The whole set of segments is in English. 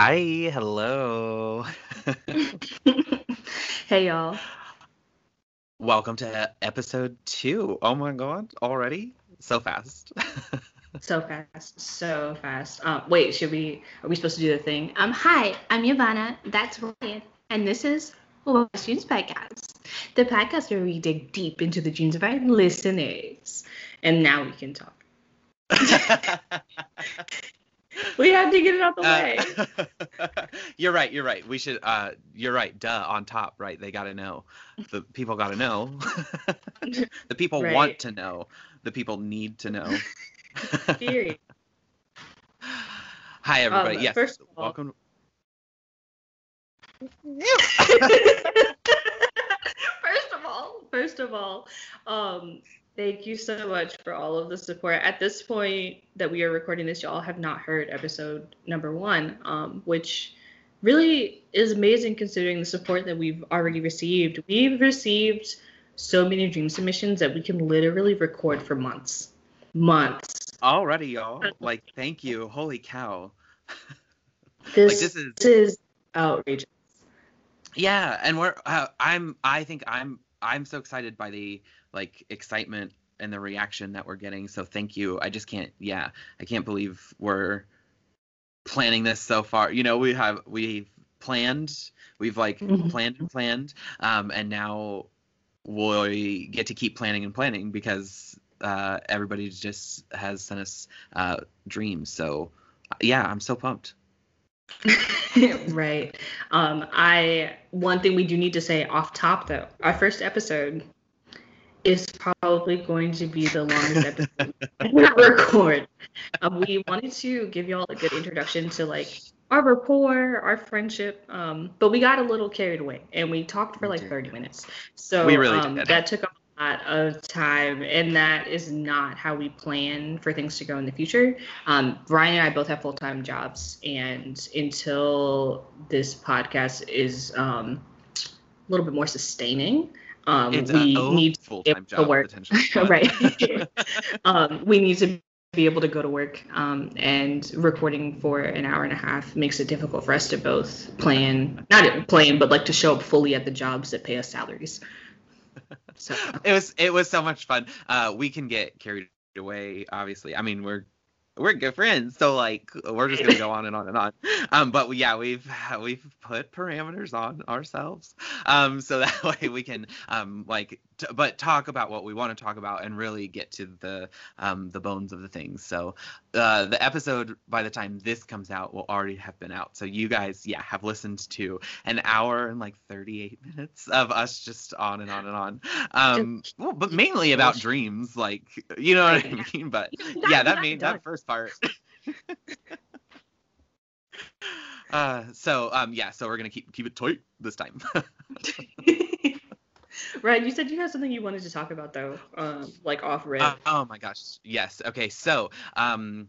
Hi, hello. hey y'all. Welcome to episode two. Oh my god, already? So fast. so fast, so fast. Um, wait, should we? Are we supposed to do the thing? Um, hi, I'm Yvana. That's Ryan, and this is West Jeans Podcast, the podcast where we dig deep into the dreams of our listeners. And now we can talk. we have to get it out the way. Uh, you're right. You're right. We should. Uh, you're right. Duh. On top, right? They gotta know. The people gotta know. the people Right. want to know. The people need to know. Period. Hi, everybody. Um, yes. first of all- welcome. first of all, first of all, um, thank you so much for all of the support. At this point that we are recording this, y'all have not heard episode number one, um, which really is amazing considering the support that we've already received. We've received so many dream submissions that we can literally record for months. Months. Already, y'all. Like, thank you. Holy cow. This, this is- this is outrageous. Yeah, and we're uh, I'm I think I'm I'm so excited by the like excitement and the reaction that we're getting. So thank you. I just can't yeah, I can't believe we're planning this so far. You know, we have we've planned, we've like Mhm. planned and planned um and now we get to keep planning and planning because uh everybody just has sent us uh dreams. So yeah, I'm so pumped. right. Um, I one thing we do need to say off top though, our first episode is probably going to be the longest episode we record. Um, we wanted to give y'all a good introduction to like our rapport, our friendship, um, but we got a little carried away and we talked for like did. 30 minutes. So We really um, that took up a lot of time, and that is not how we plan for things to go in the future. Um, Ryan and I both have full time jobs, and until this podcast is um, a little bit more sustaining, um, It's we a need to full be time able to job work. right. um, we need to be able to go to work, um, and recording for an hour and a half makes it difficult for us to both plan, not plan, but like to show up fully at the jobs that pay us salaries. So it was it was so much fun. Uh, we can get carried away, obviously. I mean, we're we're good friends, so like we're just gonna go on and on and on. Um, but we, yeah, we've we've put parameters on ourselves, um, so that way we can um like t- but talk about what we want to talk about and really get to the um the bones of the things. So uh, the episode by the time this comes out will already have been out. So you guys, yeah, have listened to an hour and like 38 minutes of us just on and on and on. Um, well, but mainly about dreams, like you know what I mean. But yeah, that made that first part. uh, so um, yeah, so we're gonna keep keep it tight this time. Ryan, you said you had something you wanted to talk about though, um, like off rip. Uh, oh my gosh. Yes. Okay. So, um,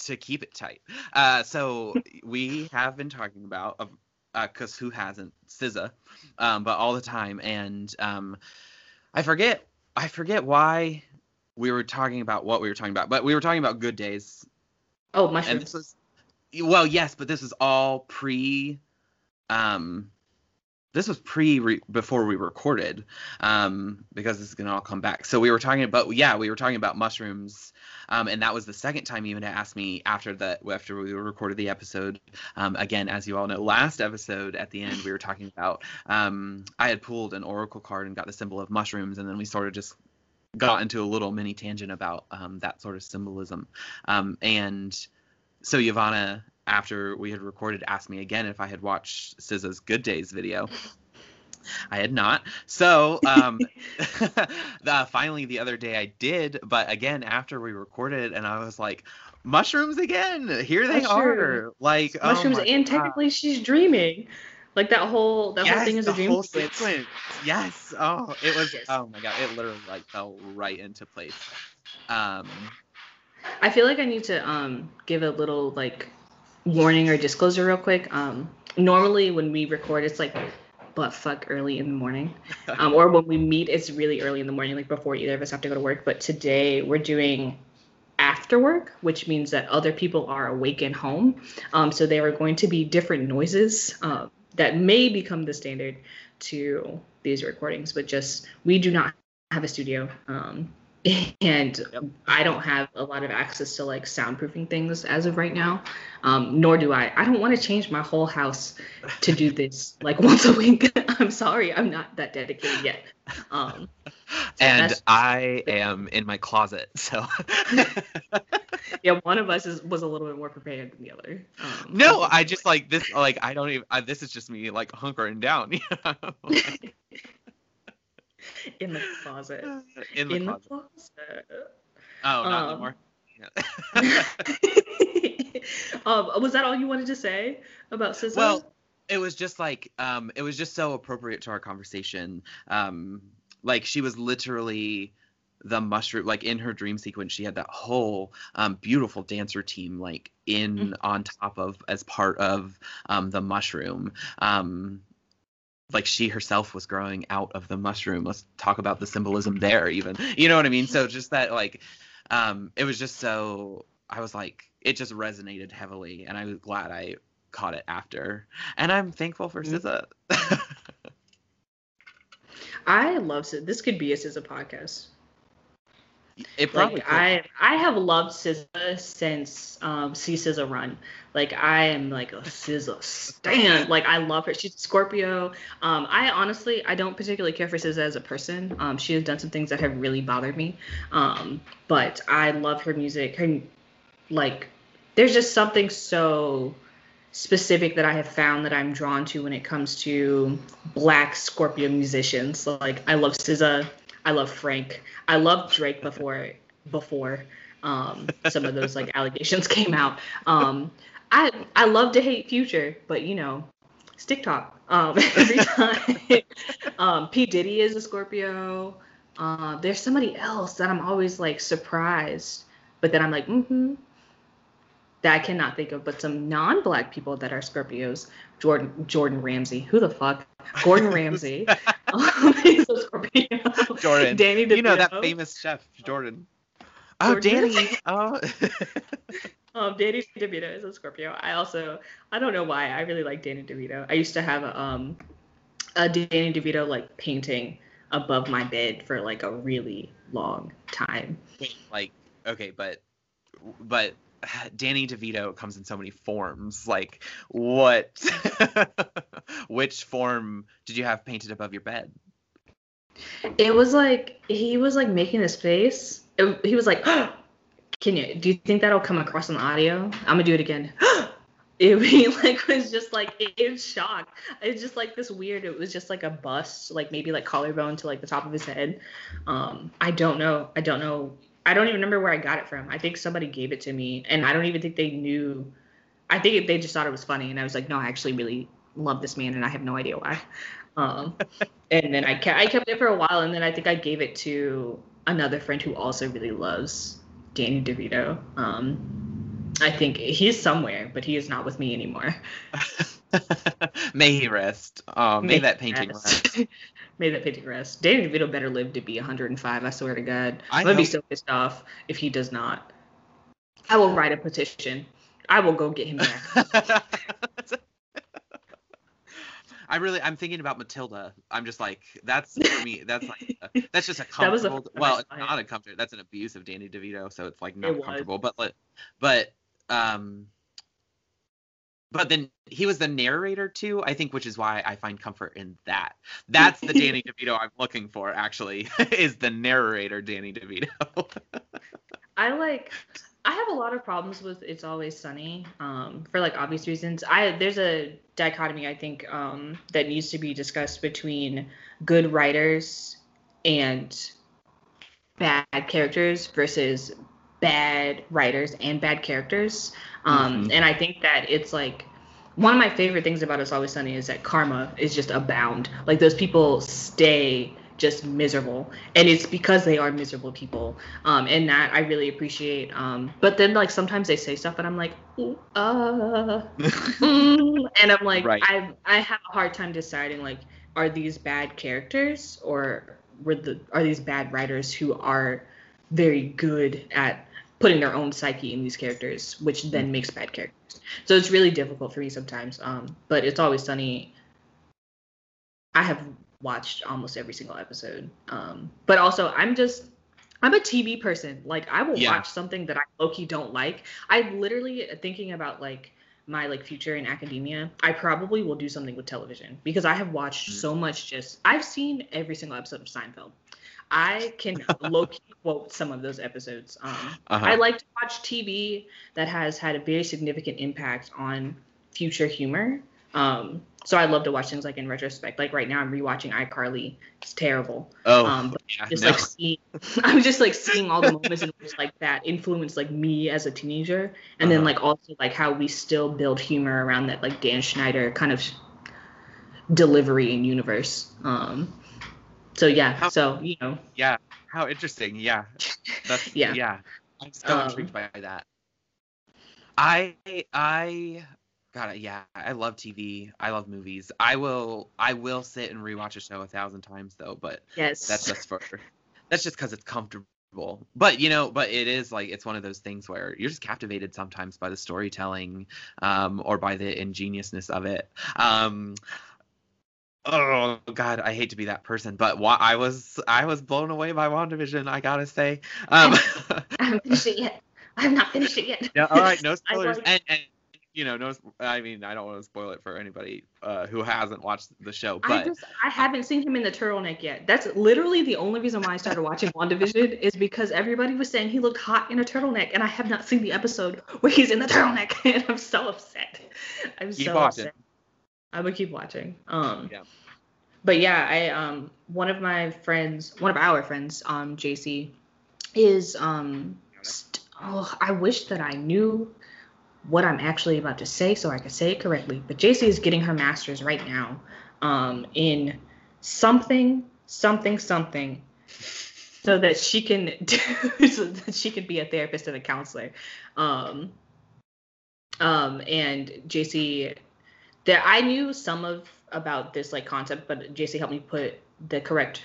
to keep it tight, uh, so we have been talking about, uh, uh who hasn't, SZA, um, but all the time, and um, I forget, I forget why we were talking about what we were talking about, but we were talking about good days, oh, and this was, well, yes, but this is all pre, um. This was pre re- before we recorded, um, because this is gonna all come back. So we were talking about yeah, we were talking about mushrooms, um, and that was the second time you even asked me after that after we recorded the episode. Um, again, as you all know, last episode at the end we were talking about um, I had pulled an oracle card and got the symbol of mushrooms, and then we sort of just got into a little mini tangent about um, that sort of symbolism, um, and so Yvonne, after we had recorded, asked me again if I had watched SZA's Good Days video. I had not. So um, the, finally the other day I did, but again after we recorded, and I was like, mushrooms again. Here they are. Like oh mushrooms, my and God. technically she's dreaming. Like that whole that whole thing is a dream whole sequence. Yes. Oh, it was. Yes. Oh my god! It literally like fell right into place. Um. I feel like I need to um give a little like warning or disclosure real quick. Um, normally when we record, it's like butt fuck early in the morning, um, or when we meet, it's really early in the morning, like before either of us have to go to work. But today we're doing after work, which means that other people are awake and home. Um, so there are going to be different noises uh, that may become the standard to these recordings, but just we do not have a studio. Um, and I don't have a lot of access to like soundproofing things as of right now. Um, nor do I. I don't want to change my whole house to do this like once a week. I'm sorry, I'm not that dedicated yet. Um, so and I am in my closet, so. yeah, one of us is was a little bit more prepared than the other. Um, no, I just like this. Like I don't even. I, this is just me like hunkering down. You know? like, in the closet. In the, in closet. the closet. Oh, not um, anymore. um, was that all you wanted to say about SZA? Well, it was just like um, it was just so appropriate to our conversation. Um, like she was literally the mushroom like in her dream sequence she had that whole um, beautiful dancer team like in mm-hmm. on top of as part of um, the mushroom um, like she herself was growing out of the mushroom. Let's talk about the symbolism there even. You know what I mean? So just that like um it was just so I was like it just resonated heavily and I was glad I caught it after. And I'm thankful for SZA. I love SZA. This could be a SZA podcast. It probably like, I I have loved SZA since um See SZA Run. Like I am like a SZA stan. Like I love her. She's Scorpio. Um, I honestly I don't particularly care for SZA as a person. Um, she has done some things that have really bothered me. Um, but I love her music. Her like there's just something so specific that I have found that I'm drawn to when it comes to black Scorpio musicians. Like I love SZA. I love Frank. I loved Drake before before um, some of those like allegations came out. Um, I I love to hate Future, but you know, stick talk. Um, every time. um, P Diddy is a Scorpio. Uh, there's somebody else that I'm always like surprised, but then I'm like, mm-hmm. That I cannot think of, but some non-black people that are Scorpios. Jordan Jordan Ramsey. Who the fuck? Gordon Ramsay. he's a Scorpio. Jordan. Danny DeVito. You know that famous chef, Jordan. Oh, Jordan. Danny. Oh. um, Danny DeVito is a Scorpio. I also, I don't know why, I really like Danny DeVito. I used to have a, um, a Danny DeVito like painting above my bed for like a really long time. Like okay, but but Danny DeVito comes in so many forms. Like, what? Which form did you have painted above your bed? It was like he was like making this face. It, he was like, "Can you? Do you think that'll come across on the audio? I'm gonna do it again." it he like was just like in shock. It's just like this weird. It was just like a bust, like maybe like collarbone to like the top of his head. Um, I don't know. I don't know I don't even remember where I got it from. I think somebody gave it to me, and I don't even think they knew. I think they just thought it was funny, and I was like, no, I actually really love this man, and I have no idea why. Um, and then I kept I kept it for a while, and then I think I gave it to another friend who also really loves Danny DeVito. Um, I think he's somewhere, but he is not with me anymore. may he rest. Oh, may, may that painting rest. rest. May that painting rest. Danny DeVito better live to be 105. I swear to God. I am gonna be so pissed off if he does not. I will write a petition. I will go get him back. I really, I'm thinking about Matilda. I'm just like, that's for me. That's like, that's just a comfortable. a, well, it's not a comfort. That's an abuse of Danny DeVito, so it's like not it comfortable. But, but, um, but then he was the narrator too i think which is why i find comfort in that. That's the danny devito i'm looking for actually is the narrator danny devito. I like i have a lot of problems with it's always sunny um, for like obvious reasons. I there's a dichotomy i think um, that needs to be discussed between good writers and bad characters versus bad writers and bad characters. Um, mm-hmm. And I think that it's like one of my favorite things about It's Always Sunny is that karma is just abound. Like those people stay just miserable and it's because they are miserable people um and that i really appreciate um but then like sometimes they say stuff and i'm like uh mm, and i'm like right. i i have a hard time deciding like are these bad characters or were the are these bad writers who are very good at putting their own psyche in these characters, which then Mm. makes bad characters. So it's really difficult for me sometimes. Um, but it's always sunny. I have watched almost every single episode. Um, but also I'm just I'm a TV person. Like I will Yeah. watch something that I low-key don't like. I literally thinking about like my like future in academia, I probably will do something with television because I have watched Mm. so much just I've seen every single episode of Seinfeld. I can low-key quote some of those episodes. Um, Uh-huh. I like to watch TV that has had a very significant impact on future humor. Um, so I love to watch things like in retrospect. Like right now, I'm rewatching iCarly. It's terrible. oh, Um, yeah, just no. like seeing, I'm just like seeing all the moments in which like that influenced like me as a teenager, and then Uh-huh. like also like how we still build humor around that like Dan Schneider kind of delivery and universe. Um, so yeah, How- so you know, yeah. How interesting. Yeah. That's Yeah. yeah. I'm so Um, intrigued by that. I I God, yeah, I love TV. I love movies. I will I will sit and rewatch a show a thousand times though, but yes, that's just for that's just because it's comfortable. But you know, but it is like it's one of those things where you're just captivated sometimes by the storytelling, um, or by the ingeniousness of it. Um, oh God, I hate to be that person, but wa- I was I was blown away by WandaVision. I gotta say. Um, I haven't finished it yet. I have not finished it yet. yeah, all right, no spoilers. and, and you know, no. I mean, I don't want to spoil it for anybody uh, who hasn't watched the show, I but just I haven't seen him in the turtleneck yet. That's literally the only reason why I started watching WandaVision is because everybody was saying he looked hot in a turtleneck, and I have not seen the episode where he's in the turtleneck, and I'm so upset. I'm so watching. upset. I'm gonna keep watching. Um, Yeah. but yeah, I um one of my friends, one of our friends, um JC, is um st- oh I wish that I knew what I'm actually about to say so I could say it correctly. But JC is getting her master's right now um, in something, something, something, so that she can do, so that she can be a therapist and a counselor. Um, um, and JC, that I knew some of about this like concept, but JC helped me put the correct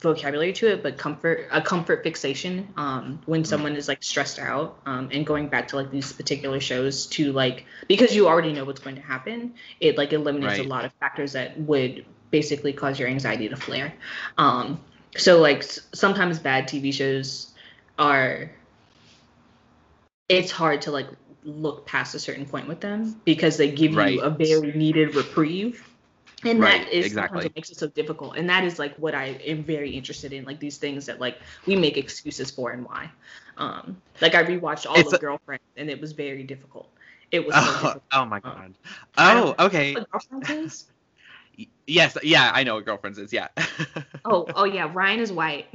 vocabulary to it but comfort a comfort fixation um when someone is like stressed out um and going back to like these particular shows to like because you already know what's going to happen it like eliminates Right. a lot of factors that would basically cause your anxiety to flare um so like s- sometimes bad tv shows are it's hard to like look past a certain point with them because they give Right. you a very needed reprieve and Right, that is exactly. what makes it so difficult and that is like what i am very interested in like these things that like we make excuses for and why um like i rewatched all It's of a- girlfriends and it was very difficult it was oh, oh my Um, god. Oh, okay. Yes, yeah, I know what girlfriends is. Yeah. oh oh yeah ryan is white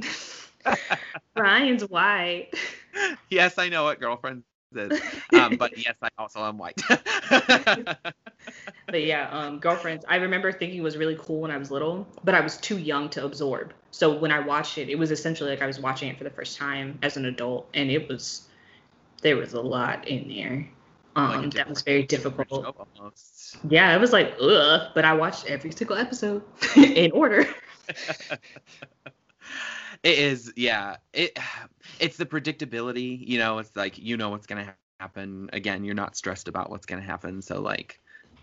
ryan's white yes, I know what girlfriends. Um, but yes, I also am white. But yeah, um, girlfriends. I remember thinking it was really cool when I was little, but I was too young to absorb. So when I watched it, it was essentially like I was watching it for the first time as an adult, and it was there was a lot in there. Um, Like that was very difficult. Yeah, it was like ugh, but I watched every single episode in order. it is yeah. It it's the predictability you know it's like you know what's gonna ha- happen. Again you're not stressed about what's gonna happen so like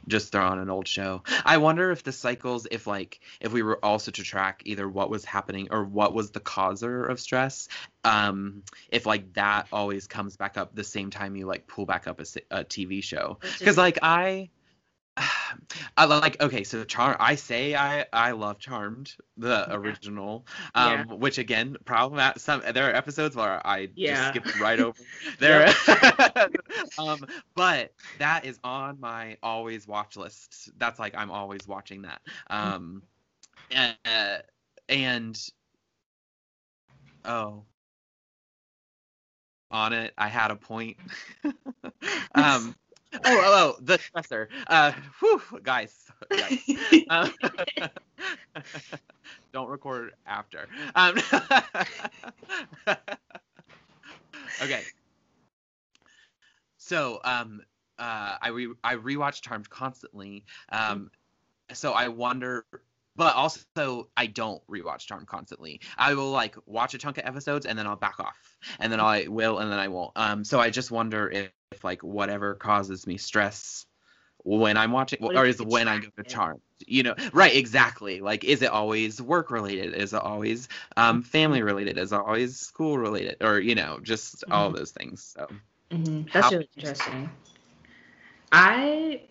just throw on an old show. I wonder if the cycles if like if we were also to track either what was happening or what was the causer of stress um if like that always comes back up the same time you like pull back up a, a tv show. Because like i I like okay, so Charm. I say I I love Charmed, the Yeah. original, um, Yeah. which again, problem. Some there are episodes where I Yeah. just skip right over there. um, but that is on my always watch list. That's like I'm always watching that. Um, uh, and oh, on it, I had a point. um. Oh, oh, oh, the stressor. Uh, whew, guys, guys. Um, don't record after. Um, okay. So, um, uh, I re I rewatch Charmed constantly. Um, so I wonder but also I don't rewatch Charm constantly. I will like watch a chunk of episodes and then I'll back off, and then I will and then I won't. Um, so I just wonder if, if like whatever causes me stress when I'm watching, What or is when I go to? Charm. You know, right? Exactly. Like, is it always work related? Is it always um family related? Is it always school related? Or you know, just all Mhm. those things. So hmm That's How- really interesting. I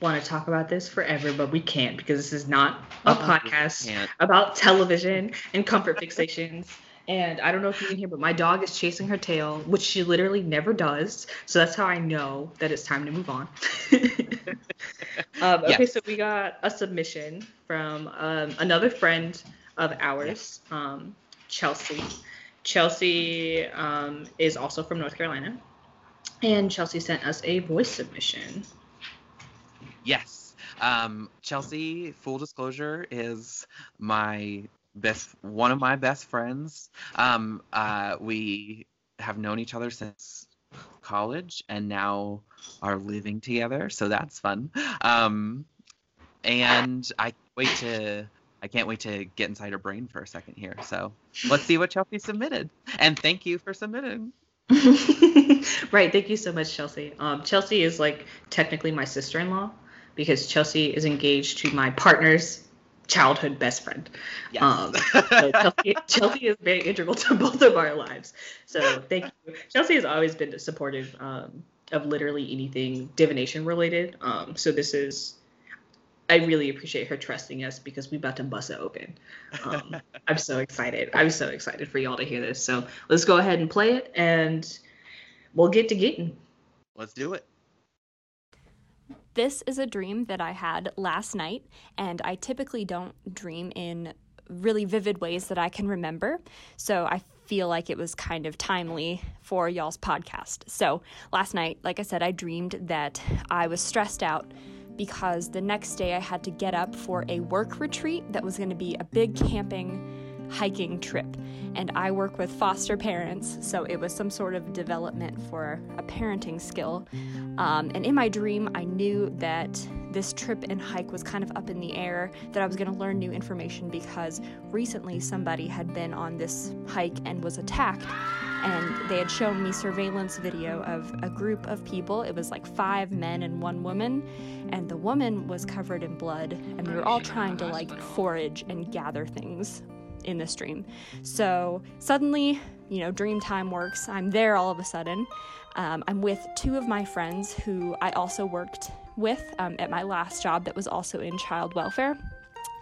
want to talk about this forever, but we can't because this is not a Uh-uh, podcast about television and comfort fixations. And I don't know if you can hear, but my dog is chasing her tail, which she literally never does. So that's how I know that it's time to move on. um, okay, Yes. so we got a submission from um, another friend of ours, um, Chelsea. Chelsea um, is also from North Carolina. And Chelsea sent us a voice submission. Yes. Um, Chelsea, full disclosure, is my best one of my best friends. Um, uh, we have known each other since college and now are living together, so that's fun. Um, and I can't wait to I can't wait to get inside her brain for a second here. So let's see what Chelsea submitted. And thank you for submitting. right. Thank you so much, Chelsea. Um, Chelsea is like technically my sister in law because Chelsea is engaged to my partner's childhood best friend. Yes. Um, So Chelsea, Chelsea is very integral to both of our lives. So thank you. Chelsea has always been supportive um, of literally anything divination related. Um, so this is, I really appreciate her trusting us because we about to bust it open. Um, I'm so excited. I'm so excited for y'all to hear this. So let's go ahead and play it and we'll get to getting. let's do it. This is a dream that I had last night, and I typically don't dream in really vivid ways that I can remember. So I feel like it was kind of timely for y'all's podcast. So last night, like I said, I dreamed that I was stressed out because the next day I had to get up for a work retreat that was going to be a big camping hiking trip. And I work with foster parents, so it was some sort of development for a parenting skill. Um, and in my dream, I knew that this trip and hike was kind of up in the air, that I was going to learn new information because recently somebody had been on this hike and was attacked. And they had shown me surveillance video of a group of people. It was like five men and one woman. And the woman was covered in blood. And we were all trying to like forage and gather things in this dream. So suddenly, you know, dream time works. I'm there all of a sudden. Um, I'm with two of my friends who I also worked with um, at my last job that was also in child welfare.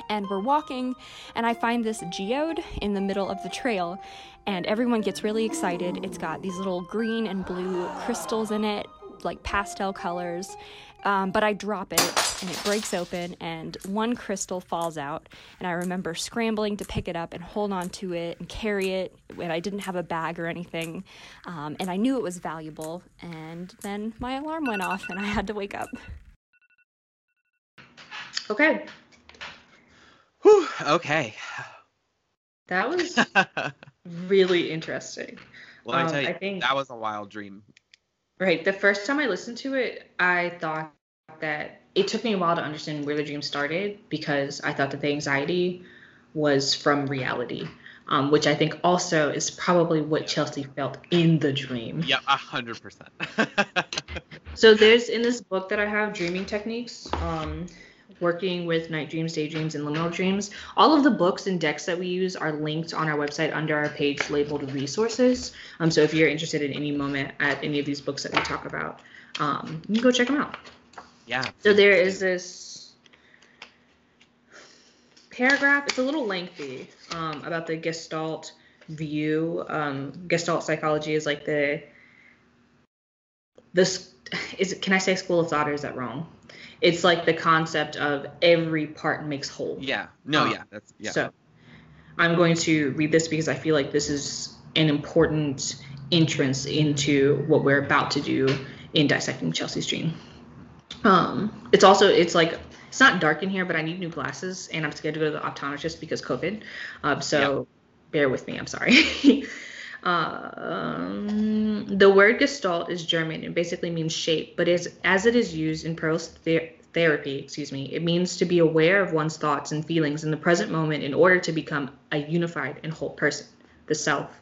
And we're walking, and I find this geode in the middle of the trail, and everyone gets really excited. It's got these little green and blue crystals in it, like pastel colors. Um, but I drop it and it breaks open, and one crystal falls out. And I remember scrambling to pick it up and hold on to it and carry it when I didn't have a bag or anything. Um, and I knew it was valuable. And then my alarm went off, and I had to wake up. Okay. Whew, okay. That was really interesting. I Um, tell you, I think- that was a wild dream. Right. The first time I listened to it, I thought that it took me a while to understand where the dream started because I thought that the anxiety was from reality, um, which I think also is probably what Chelsea felt in the dream. Yeah, a hundred percent. So there's in this book that I have, Dreaming Techniques, um, working with night dreams, daydreams, and liminal dreams. All of the books and decks that we use are linked on our website under our page labeled resources. Um, so if you're interested in any moment at any of these books that we talk about, um, you can go check them out. Yeah. So there is this paragraph. It's a little lengthy um, about the Gestalt view. Um, Gestalt psychology is like the this is can I say school of thought or is that wrong? It's like the concept of every part makes whole. Yeah. No. Um, yeah. That's yeah. So I'm going to read this because I feel like this is an important entrance into what we're about to do in dissecting Chelsea's dream. Um, it's also it's like it's not dark in here, but I need new glasses and I'm scared to go to the optometrist because COVID. Um, so bear with me. I'm sorry. um, the word Gestalt is German and basically means shape, but is as it is used in the- therapy, excuse me, it means to be aware of one's thoughts and feelings in the present moment in order to become a unified and whole person, the self.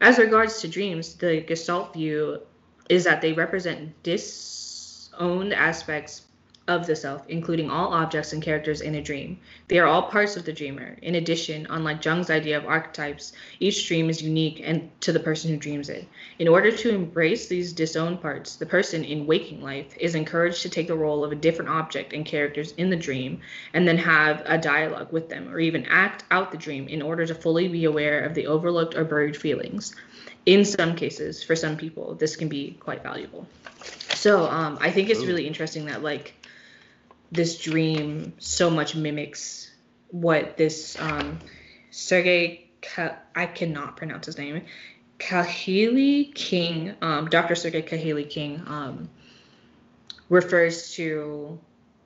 As regards to dreams, the Gestalt view is that they represent disowned aspects of the self, including all objects and characters in a dream. They are all parts of the dreamer. In addition, unlike Jung's idea of archetypes, each dream is unique and to the person who dreams it. In order to embrace these disowned parts, the person in waking life is encouraged to take the role of a different object and characters in the dream and then have a dialogue with them or even act out the dream in order to fully be aware of the overlooked or buried feelings. In some cases, for some people, this can be quite valuable. So um, I think it's really interesting that like this dream so much mimics what this um, Sergei Ka- I cannot pronounce his name Kahili King um, Dr. Sergey Kahili King um, refers to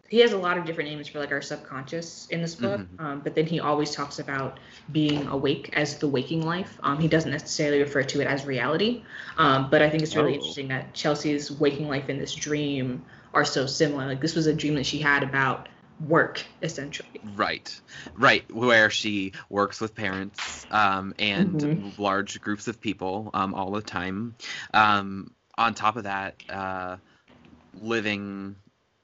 he has a lot of different names for like our subconscious in this book Mhm. um, but then he always talks about being awake as the waking life um, he doesn't necessarily refer to it as reality um, but i think it's really Oh. interesting that chelsea's waking life in this dream are so similar like this was a dream that she had about work essentially Right, right. Where she works with parents um, and Mhm. large groups of people um, all the time. Um, on top of that, uh, living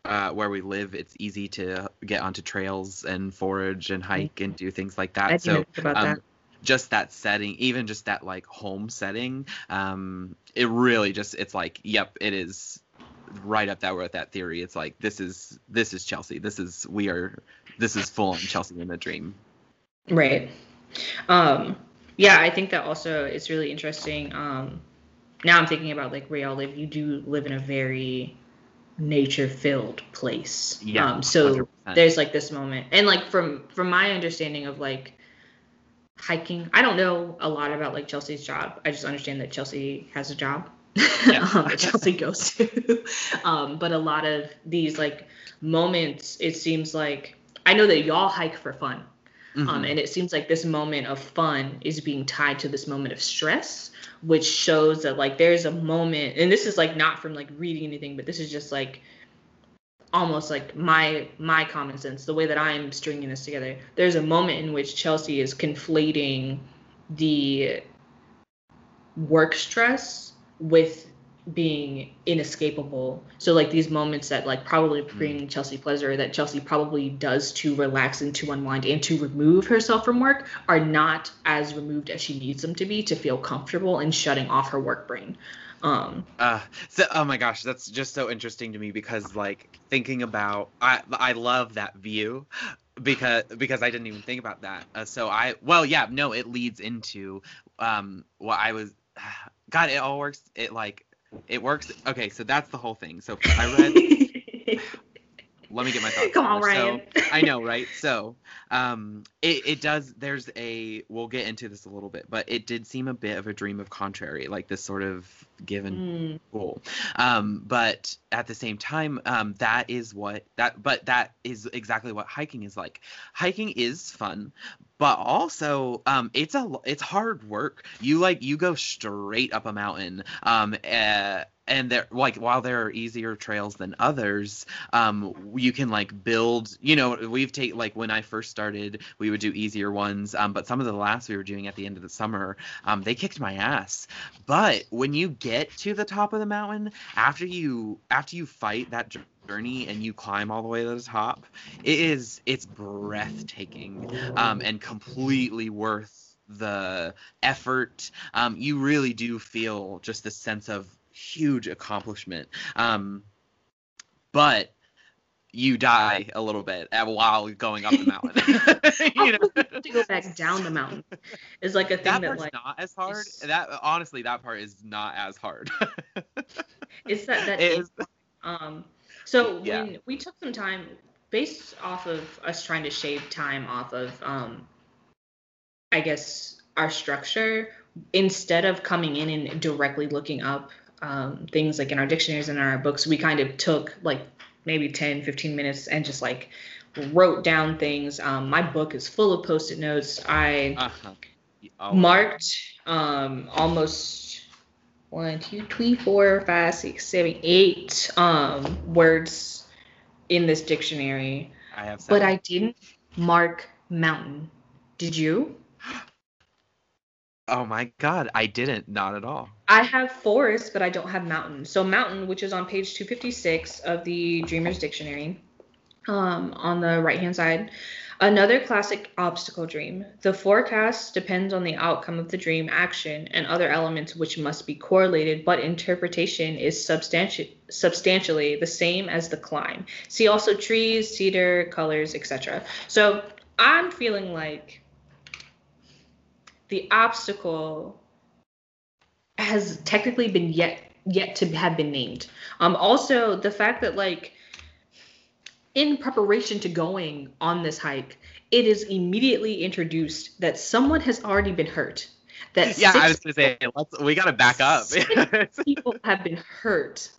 uh, where we live, it's easy to get onto trails and forage and hike and do things like Mm-hmm. that. So um, that just that setting, even just that like home setting, um, it really just it's like, yep, it is right up there with that theory. It's like this is this is Chelsea. This is we are this is full on Chelsea in a dream. Right. Um, yeah, I think that also it's really interesting. Um, now I'm thinking about like where y'all live. You do live in a very nature-filled place. Yeah, Um, so 100%. there's like this moment, and like from from my understanding of like hiking, I don't know a lot about like Chelsea's job. I just understand that Chelsea has a job. Yeah. um, that Chelsea goes to. um, but a lot of these like moments, it seems like I know that y'all hike for fun. Um, Mhm. and it seems like this moment of fun is being tied to this moment of stress, which shows that like there's a moment, and this is like not from like reading anything, but this is just like almost like my my common sense, the way that I'm stringing this together. There's a moment in which Chelsea is conflating the work stress with being inescapable. So like these moments that like probably bring Chelsea pleasure that Chelsea probably does to relax and to unwind and to remove herself from work are not as removed as she needs them to be to feel comfortable and shutting off her work brain. Um Uh, so, oh my gosh, that's just so interesting to me because like thinking about I I love that view because because I didn't even think about that. Uh, so I well yeah no it leads into um what I was God it all works it like it works okay so that's the whole thing. So I read let me get my thoughts. Come on. Ryan. So, I know, right? So, um, it, it does. There's a. We'll get into this a little bit, but it did seem a bit of a dream of contrary, like this sort of given Mm, cool. Um, but at the same time, um, that is what that. But that is exactly what hiking is like. Hiking is fun, but also um, it's a it's hard work. You like you go straight up a mountain. Um, uh, and there like while there are easier trails than others um you can like build you know we've take like when i first started we would do easier ones um but some of the last we were doing at the end of the summer um they kicked my ass. But when you get to the top of the mountain after you after you fight that journey and you climb all the way to the top it is it's breathtaking um and completely worth the effort. Um you really do feel just this sense of huge accomplishment. Um but you die a little bit while going up the mountain. You know? To go back down the mountain is like a thing that that, like not as hard. is- that honestly that part is not as hard. It's that that It is- Um, so Yeah. when we took some time, based off of us trying to shave time off of, um, I guess our structure, instead of coming in and directly looking up um, things like in our dictionaries and in our books, we kind of took like maybe 10, 15 minutes and just like wrote down things. Um, my book is full of post-it notes. I uh-huh. Oh, marked um almost one, two, three, four, five, six, seven, eight um words in this dictionary, I have. but. I didn't mark mountain. Did you? Oh my god, I didn't. Not at all. I have forest, but I don't have mountain. So mountain, which is on page 256 of the Dreamer's Dictionary, um, on the right hand side. Another classic obstacle dream. The forecast depends on the outcome of the dream action and other elements which must be correlated, but interpretation is substanti- substantially the same as the climb. See also trees, cedar, colors, etc. So I'm feeling like the obstacle has technically been yet yet to have been named. Um, also the fact that like in preparation to going on this hike, it is immediately introduced that someone has already been hurt. That Yeah, I was gonna say let's. We gotta back up. People have been hurt.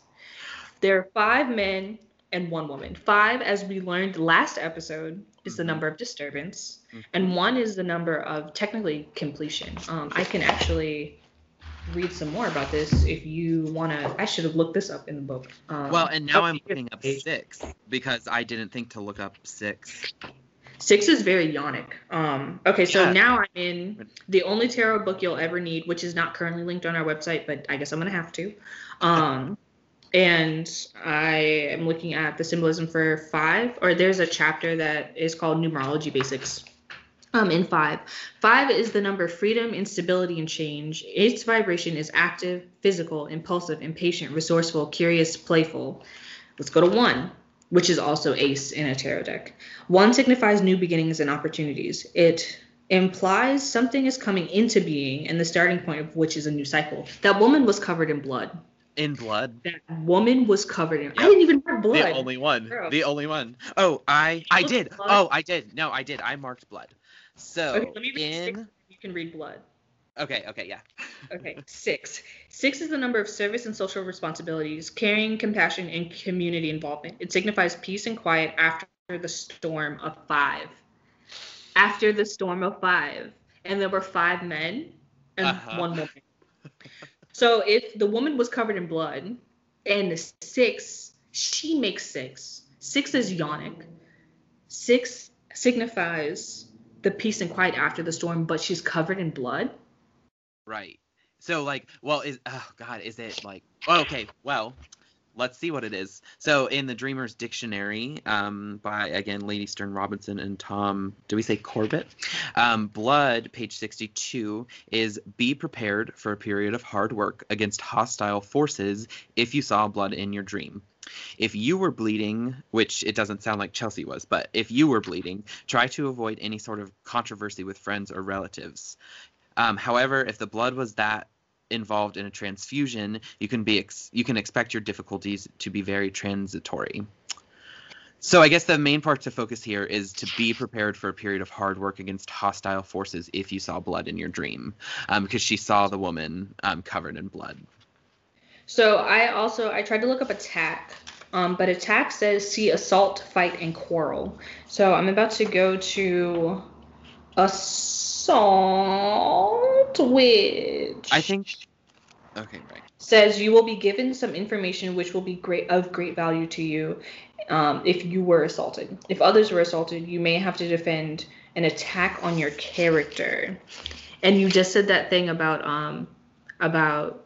There are five men and one woman. Five, as we learned last episode, is the Mhm. number of disturbance, Mhm. and one is the number of technically completion. Um, I can actually read some more about this if you want to. I should have looked this up in the book. Um, well, and now I'm looking up page. six because I didn't think to look up six. Six is very yonic. Um, okay, so Yeah. now I'm in the only tarot book you'll ever need, which is not currently linked on our website, but I guess I'm gonna have to. Um, and I am looking at the symbolism for five, or there's a chapter that is called Numerology Basics. Um, in five, five is the number freedom, instability, and change. Its vibration is active, physical, impulsive, impatient, resourceful, curious, playful. Let's go to one, which is also ace in a tarot deck. One signifies new beginnings and opportunities. It implies something is coming into being, and the starting point of which is a new cycle. That woman was covered in blood. In blood. That woman was covered in. I didn't even mark blood. The only one. Girl. The only one. Oh, I I did. blood. Oh, I did. No, I did. I marked blood. So okay, let me read in. six. You can read blood. Okay. Okay. Yeah. Okay, six. Six is the number of service and social responsibilities, caring, compassion, and community involvement. It signifies peace and quiet after the storm of five. After the storm of five. And there were five men and Uh-huh. one woman. So if the woman was covered in blood and the six, she makes six. Six is yonic. Six signifies the peace and quiet after the storm, but she's covered in blood. Right. So like, well, is oh god, is it like? Oh, okay. Well, let's see what it is. So in the Dreamer's Dictionary, um, by again Lady Stearn Robinson and Tom, do we say Corbett? Um, blood, page sixty-two, is be prepared for a period of hard work against hostile forces if you saw blood in your dream. If you were bleeding, which it doesn't sound like Chelsea was, but if you were bleeding, try to avoid any sort of controversy with friends or relatives. Um, however, if the blood was that involved in a transfusion, you can be ex- you can expect your difficulties to be very transitory. So I guess the main part to focus here is to be prepared for a period of hard work against hostile forces if you saw blood in your dream, um, because she saw the woman um, covered in blood. So I also I tried to look up attack, um, but attack says see assault, fight, and quarrel. So I'm about to go to assault, which I think. Okay, right. says you will be given some information which will be great of great value to you um, if you were assaulted. If others were assaulted, you may have to defend an attack on your character. And you just said that thing about um about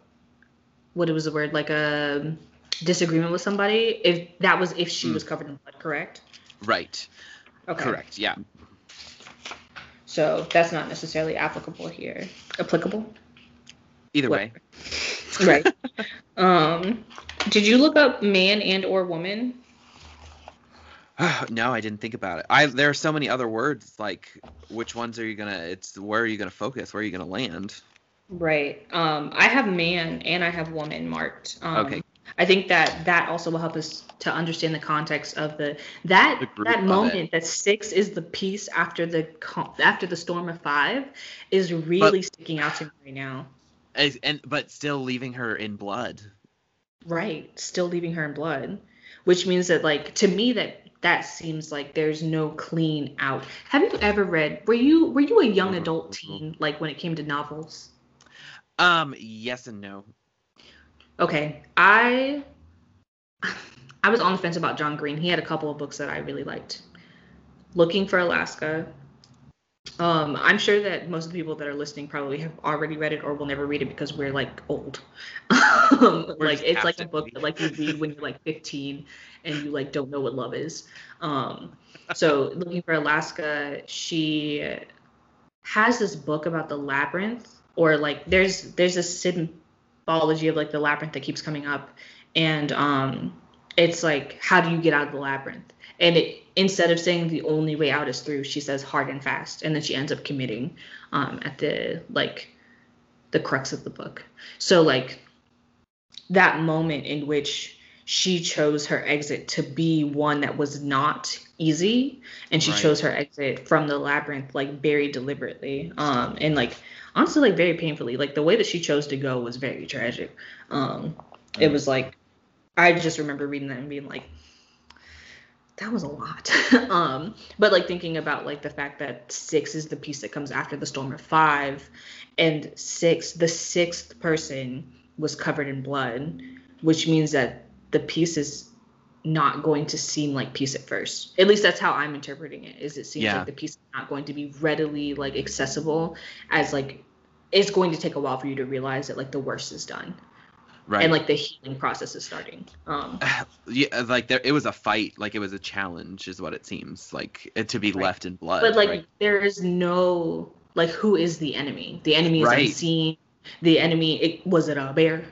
what it was the word like a disagreement with somebody. If that was if she Mm. was covered in blood, correct? Right. Okay. Correct. Yeah. So that's not necessarily applicable here. Applicable. Either way. Right. um, did you look up man and or woman? no, I didn't think about it. I there are so many other words. Like, which ones are you gonna? It's where are you gonna focus? Where are you gonna land? Right. Um, I have man and I have woman marked. Um, Okay. I think that that also will help us to understand the context of the that The that moment that six is the peace after the after the storm of five is really sticking out to me right now. As- and but still leaving her in blood. Right. Still leaving her in blood, which means that like to me that that seems like there's no clean out. Have you ever read? Were you were you a young adult teen like when it came to novels? Um. Yes and no. Okay, I I was on the fence about John Green. He had a couple of books that I really liked. Looking for Alaska. Um, I'm sure that most of the people that are listening probably have already read it or will never read it because we're like old. um, like it's like a book that like you read when you're like 15 and you like don't know what love is. Um, so looking for Alaska, she has this book about the labyrinth or like there's there's a symbology of like the labyrinth that keeps coming up. And um it's like how do you get out of the labyrinth? And it instead of saying the only way out is through she says hard and fast. And then she ends up committing um at the like the crux of the book. So like that moment in which she chose her exit to be one that was not easy and she right. chose her exit from the labyrinth like very deliberately. Um and like honestly like very painfully. Like the way that she chose to go was very tragic. Um it was like i just remember reading that and being like that was a lot. Um but like thinking about like the fact that six is the peace that comes after the storm of five and six the sixth person was covered in blood which means that the peace is not going to seem like peace at first. At least that's how I'm interpreting it. Is it seems yeah. like the peace is not going to be readily like accessible as like it's going to take a while for you to realize that like the worst is done. Right. And like the healing process is starting. Um yeah, like there it was a fight, like it was a challenge is what it seems. Like to be right. left in blood. But like right? there is no like who is the enemy? The enemy is right. unseen. The enemy it was it a bear?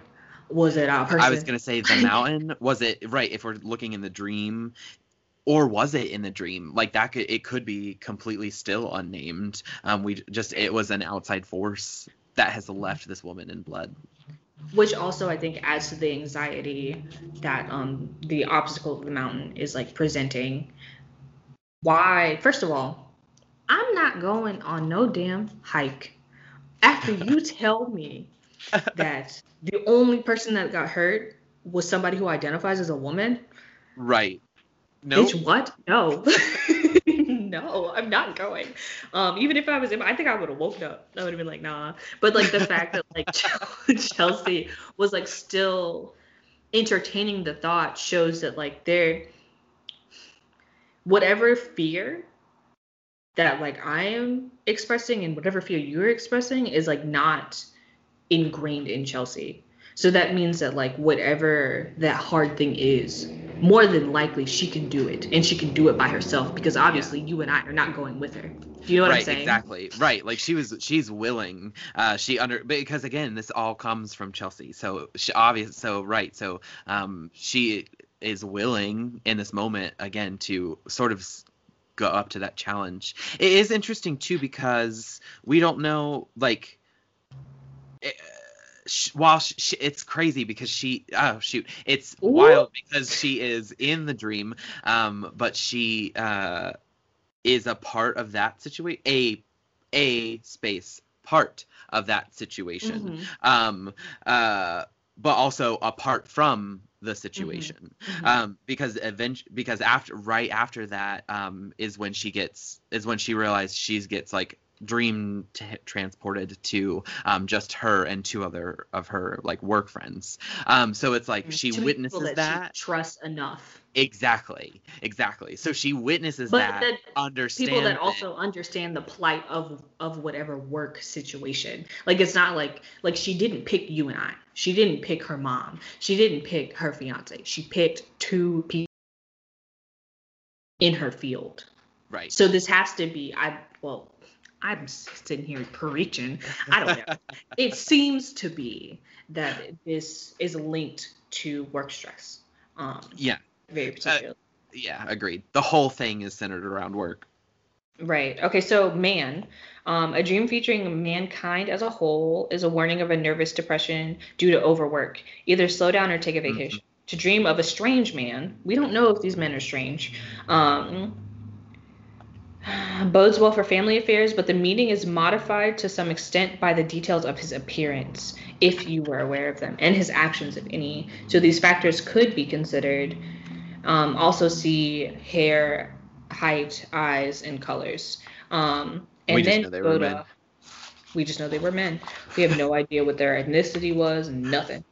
Was it a person? I was gonna say the mountain. was it right? If we're looking in the dream, or was it in the dream? Like that could it could be completely still unnamed. Um, we just it was an outside force that has left this woman in blood. Which also I think adds to the anxiety that um the obstacle of the mountain is like presenting. Why? First of all, I'm not going on no damn hike after you tell me that the only person that got hurt was somebody who identifies as a woman. Right. No. Nope. what? No. no, I'm not going. Um, even if I was in, I think I would have woken up. I would have been like, nah. But like the fact that like Chelsea was like still entertaining the thought shows that like they're whatever fear that like I am expressing and whatever fear you're expressing is like not ingrained in Chelsea. So that means that like whatever that hard thing is, more than likely she can do it and she can do it by herself because obviously yeah. you and I are not going with her. Do you know what right, I'm saying? Exactly. Right. Like she was she's willing. Uh she under because again this all comes from Chelsea. So she obvious so right. So um she is willing in this moment again to sort of go up to that challenge. It is interesting too because we don't know like while she, it's crazy because she oh shoot it's Ooh. wild because she is in the dream um but she uh is a part of that situation a a space part of that situation mm-hmm. um uh but also apart from the situation mm-hmm. mm-hmm. um because eventually because after right after that um is when she gets is when she realized she gets like dream t- transported to um, just her and two other of her like work friends. Um, so it's like she two witnesses that, that. She trusts enough. Exactly, exactly. So she witnesses but that. Understand people that also understand the plight of of whatever work situation. Like it's not like like she didn't pick you and I. She didn't pick her mom. She didn't pick her fiance. She picked two people in her field. Right. So this has to be I well I'm sitting here preaching. I don't know. it seems to be that this is linked to work stress. Um, yeah. Very particularly. Uh, yeah, agreed. The whole thing is centered around work. Right. Okay. So, man, um, a dream featuring mankind as a whole is a warning of a nervous depression due to overwork. Either slow down or take a vacation. Mm-hmm. To dream of a strange man, we don't know if these men are strange. Um, bodes well for family affairs, but the meaning is modified to some extent by the details of his appearance, if you were aware of them, and his actions, if any. So these factors could be considered. Um, also, see hair, height, eyes, and colors. Um, and we then to, we just know they were men. We have no idea what their ethnicity was, nothing.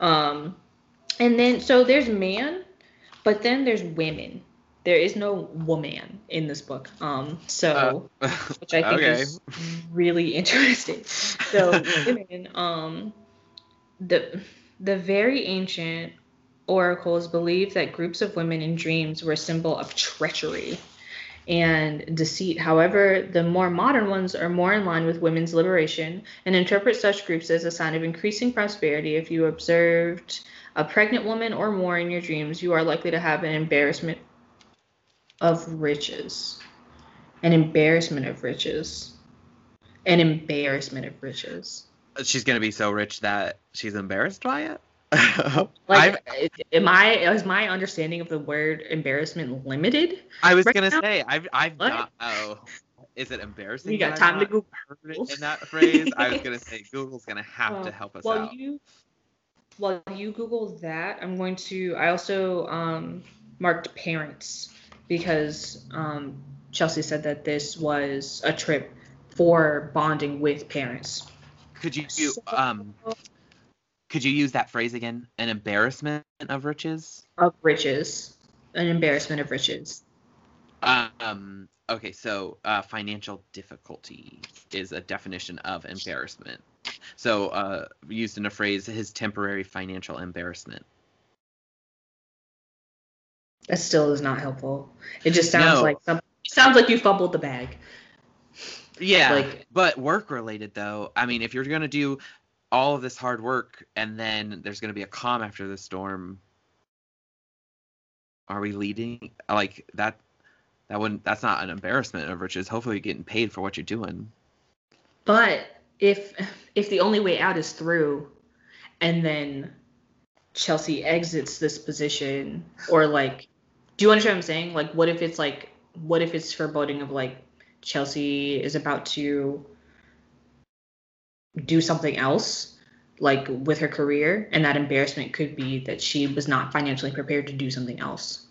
Um, and then, so there's man. But then there's women. There is no woman in this book. Um, so Uh, which I think okay. is really interesting. So women, um, the the very ancient oracles believed that groups of women in dreams were a symbol of treachery and deceit. However, the more modern ones are more in line with women's liberation and interpret such groups as a sign of increasing prosperity. If you observed a pregnant woman or more in your dreams, you are likely to have an embarrassment of riches. An embarrassment of riches. An embarrassment of riches. she's gonna be so rich that she's embarrassed by it. Like, I've- am I is my understanding of the word embarrassment limited? I was right gonna now? say I've I've What? not. Oh, is it embarrassing? You got time to Google. heard it in that phrase. I was gonna say Google's gonna have to Uh, help us while out. you while you Google that, I'm going to. I also um, marked parents because um, Chelsea said that this was a trip for bonding with parents. Could you, So- um could you use that phrase again? An embarrassment of riches. Of riches, an embarrassment of riches. Um. Okay, so uh, financial difficulty is a definition of embarrassment. So, uh, used in a phrase, his temporary financial embarrassment. That still is not helpful. It just sounds No. like some. Sounds like you fumbled the bag. Yeah, Like- but work related though. I mean, if you're gonna do all of this hard work and then there's gonna be a calm after the storm, are we leading like that? That wouldn't. That's not an embarrassment of riches. Hopefully, you're getting paid for what you're doing. But if if the only way out is through, and then Chelsea exits this position, or like, do you understand what I'm saying? Like, what if it's like, what if it's foreboding of like Chelsea is about to do something else, like with her career, and that embarrassment could be that she was not financially prepared to do something else.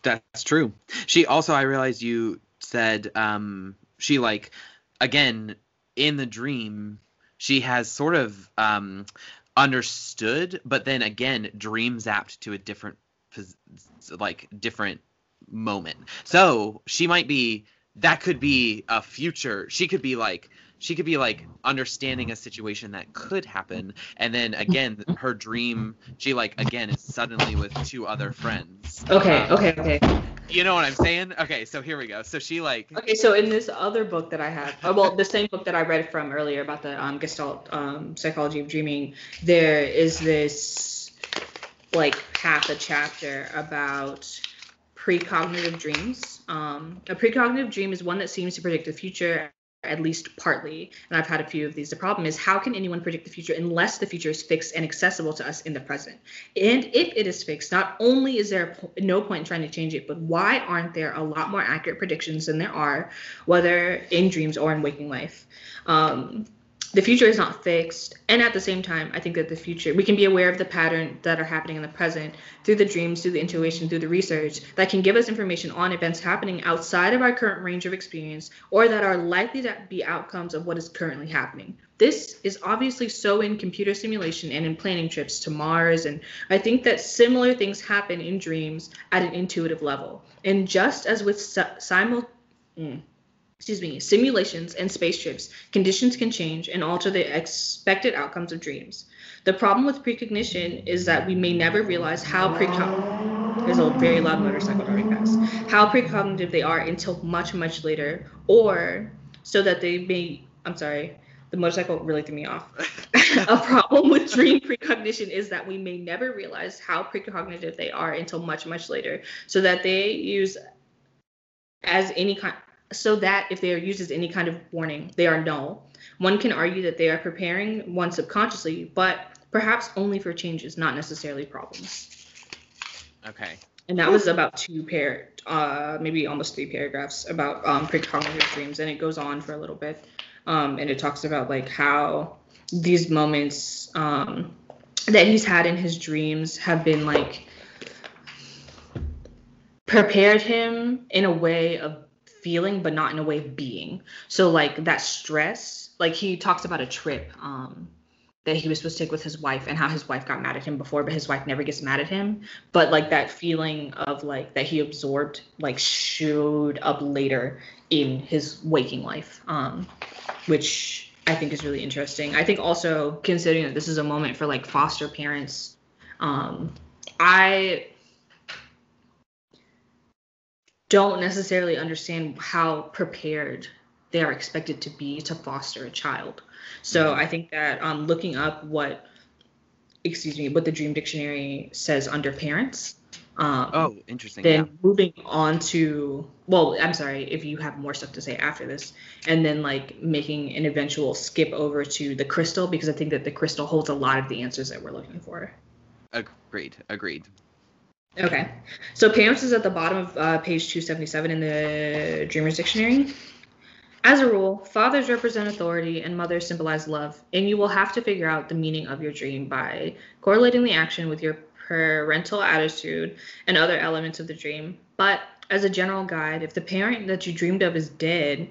That's true. She also, I realized you said, um, she like, again, in the dream, she has sort of um, understood, but then again, dream zapped to a different, like, different moment. So she might be, that could be a future. She could be like, she could be like understanding a situation that could happen and then again her dream she like again is suddenly with two other friends Okay, Um, okay, okay. you know what I'm saying? Okay, so here we go. So she like Okay, so in this other book that I have, uh, well, the same book that I read from earlier about the um, Gestalt um, psychology of dreaming, there is this like half a chapter about precognitive dreams. Um, a precognitive dream is one that seems to predict the future at least partly and i've had a few of these. The problem is how can anyone predict the future unless the future is fixed and accessible to us in the present? And if it is fixed not only is there no point in trying to change it but why aren't there a lot more accurate predictions than there are whether in dreams or in waking life? Um, the future is not fixed. And at the same time i think that the future we can be aware of the pattern that are happening in the present through the dreams through the intuition through the research that can give us information on events happening outside of our current range of experience or that are likely to be outcomes of what is currently happening. This is obviously so in computer simulation and in planning trips to mars. And i think that similar things happen in dreams at an intuitive level. And just as with si- simul mm, excuse me, simulations and space trips, conditions can change and alter the expected outcomes of dreams. The problem with precognition is that we may never realize how precog there's a very loud motorcycle driving past. How precognitive they are until much, much later, or so that they may I'm sorry, the motorcycle really threw me off. a problem with dream precognition is that we may never realize how precognitive they are until much, much later, so that they use as any kind so that if they are used as any kind of warning, they are null. One can argue that they are preparing one subconsciously, but perhaps only for changes, not necessarily problems. okay. And that was about two pair, uh, maybe almost three paragraphs about um, precognitive dreams, and it goes on for a little bit, um, and it talks about like how these moments um, that he's had in his dreams have been like prepared him in a way of feeling but not in a way of being so like that stress like he talks about a trip um that he was supposed to take with his wife and how his wife got mad at him before, but his wife never gets mad at him. But like that feeling of like that he absorbed like showed up later in his waking life, um, which I think is really interesting. I think also considering that this is a moment for like foster parents, um, I don't necessarily understand how prepared they are expected to be to foster a child. So I think that um, looking up what, excuse me, what the Dream Dictionary says under parents. Um, Oh, interesting. then yeah. moving on to well i'm sorry if you have more stuff to say after this and then like making an eventual skip over to the crystal because i think that the crystal holds a lot of the answers that we're looking for Agreed. Agreed. Okay. So parents is at the bottom of uh, page 277 in the dreamers dictionary. As a rule fathers represent authority and mothers symbolize love and you will have to figure out the meaning of your dream by correlating the action with your parental attitude and other elements of the dream. But as a general guide if the parent that you dreamed of is dead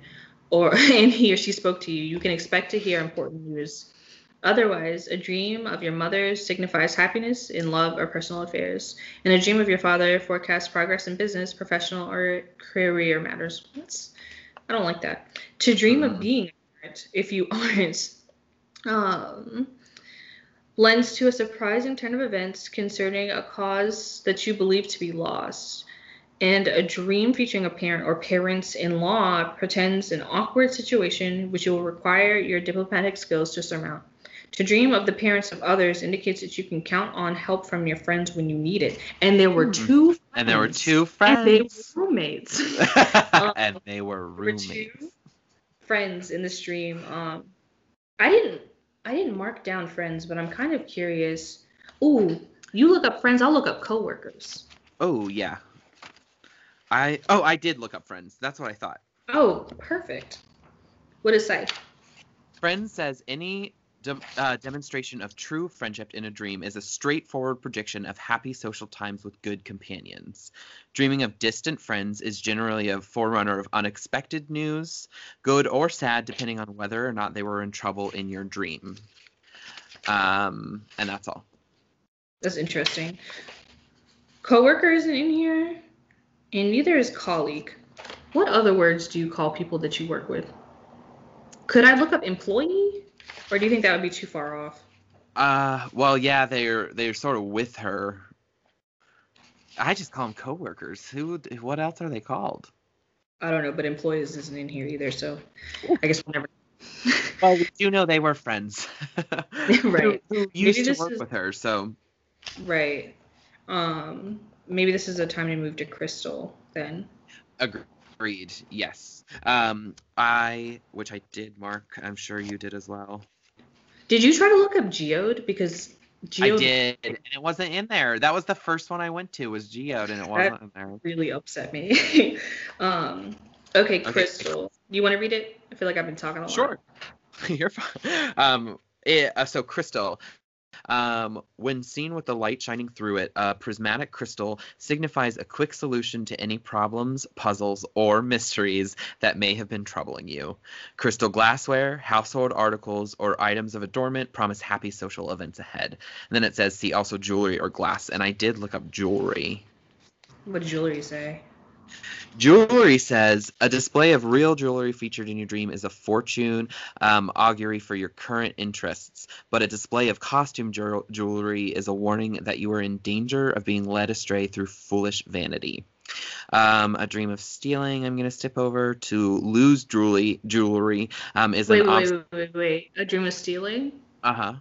or and he or she spoke to you you can expect to hear important news Otherwise, a dream of your mother signifies happiness in love or personal affairs, and a dream of your father forecasts progress in business, professional, or career matters. That's, I don't like that. To dream of Mm. being a parent, if you aren't, um, lends to a surprising turn of events concerning a cause that you believe to be lost. And a dream featuring a parent or parents in law pretends an awkward situation which will require your diplomatic skills to surmount. To dream of the parents of others indicates that you can count on help from your friends when you need it. And there were Hmm. two friends. And there were two friends. And they were roommates. and they were There were roommates. two friends in the stream. Um, I didn't I didn't mark down friends, but I'm kind of curious. Ooh, you look up friends, I'll look up coworkers. Oh yeah. I oh I did look up friends. That's what I thought. Oh, perfect. What does it say? Friends says any de- uh, demonstration of true friendship in a dream is a straightforward prediction of happy social times with good companions. Dreaming of distant friends is generally a forerunner of unexpected news, good or sad, depending on whether or not they were in trouble in your dream. Um, and that's all. That's interesting. Coworker isn't in here, and neither is colleague. What other words do you call people that you work with? Could I look up employee, or do you think that would be too far off? Uh, well, yeah, they're they're sort of with her. I just call them coworkers. Who? What else are they called? I don't know, but employees isn't in here either, so I guess we'll never. Well, we do know they were friends. Right. Who, used to work is- with her, so right. Um, maybe this is a time to move to Crystal then. agreed. Yes. Um, I, which I did mark. I'm sure you did as well. Did you try to look up Geode because Geode I did, and it wasn't in there. That was the first one I went to was Geode, and it wasn't in there. really upset me. um, okay, Okay. Crystal, you want to read it? I feel like I've been talking a lot. Sure. You're fine. Um, it, uh, so crystal. Um, when seen with the light shining through it, a prismatic crystal signifies a quick solution to any problems, puzzles, or mysteries that may have been troubling you. Crystal glassware, household articles, or items of adornment promise happy social events ahead. And then it says, see also jewelry or glass. And I did look up jewelry. What did jewelry say? Jewelry says a display of real jewelry featured in your dream is a fortune um, augury for your current interests, but a display of costume jewel- jewelry is a warning that you are in danger of being led astray through foolish vanity. Um, a dream of stealing, I'm going to skip over to lose jewelry. Jewelry um, is Wait, an wait, wait, wait, wait, wait. A dream of stealing? uh huh.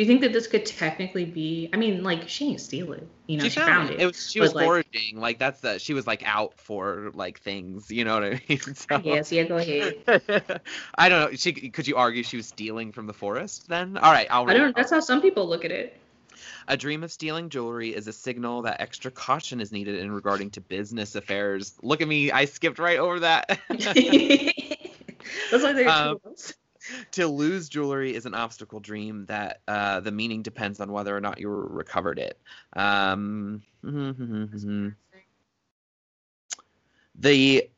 Do you think that this could technically be? I mean, like she ain't stealing. You know, she, found, it. It was she was like- foraging. Like that's the she was like out for like things. You know what I mean? So- Yes, yeah, go ahead. I don't know. She could you argue she was stealing from the forest then? All right, I'll I don't. it. That's how some people look at it. A dream of stealing jewelry is a signal that extra caution is needed in regarding to business affairs. Look at me, I skipped right over that. that's like they're Um. to lose jewelry is an obstacle dream that uh, the meaning depends on whether or not you recovered it. Um, the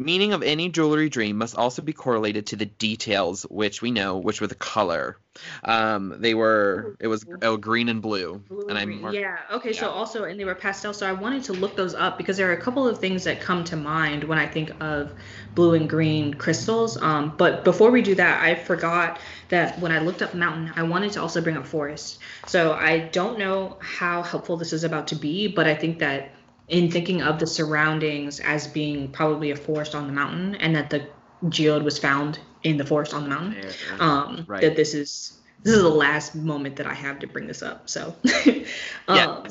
Meaning of any jewelry dream must also be correlated to the details, which we know, which were the color. Um, they were it was oh, green and blue, Blue and I marked- yeah. Okay. So also, and they were pastel. So I wanted to look those up because there are a couple of things that come to mind when I think of blue and green crystals. Um, but before we do that, I forgot that when I looked up mountain, I wanted to also bring up forest. So I don't know how helpful this is about to be, but I think that in thinking of the surroundings as being probably a forest on the mountain, and that the geode was found in the forest on the mountain um, Right. that this is this is the last moment that I have to bring this up. So, um,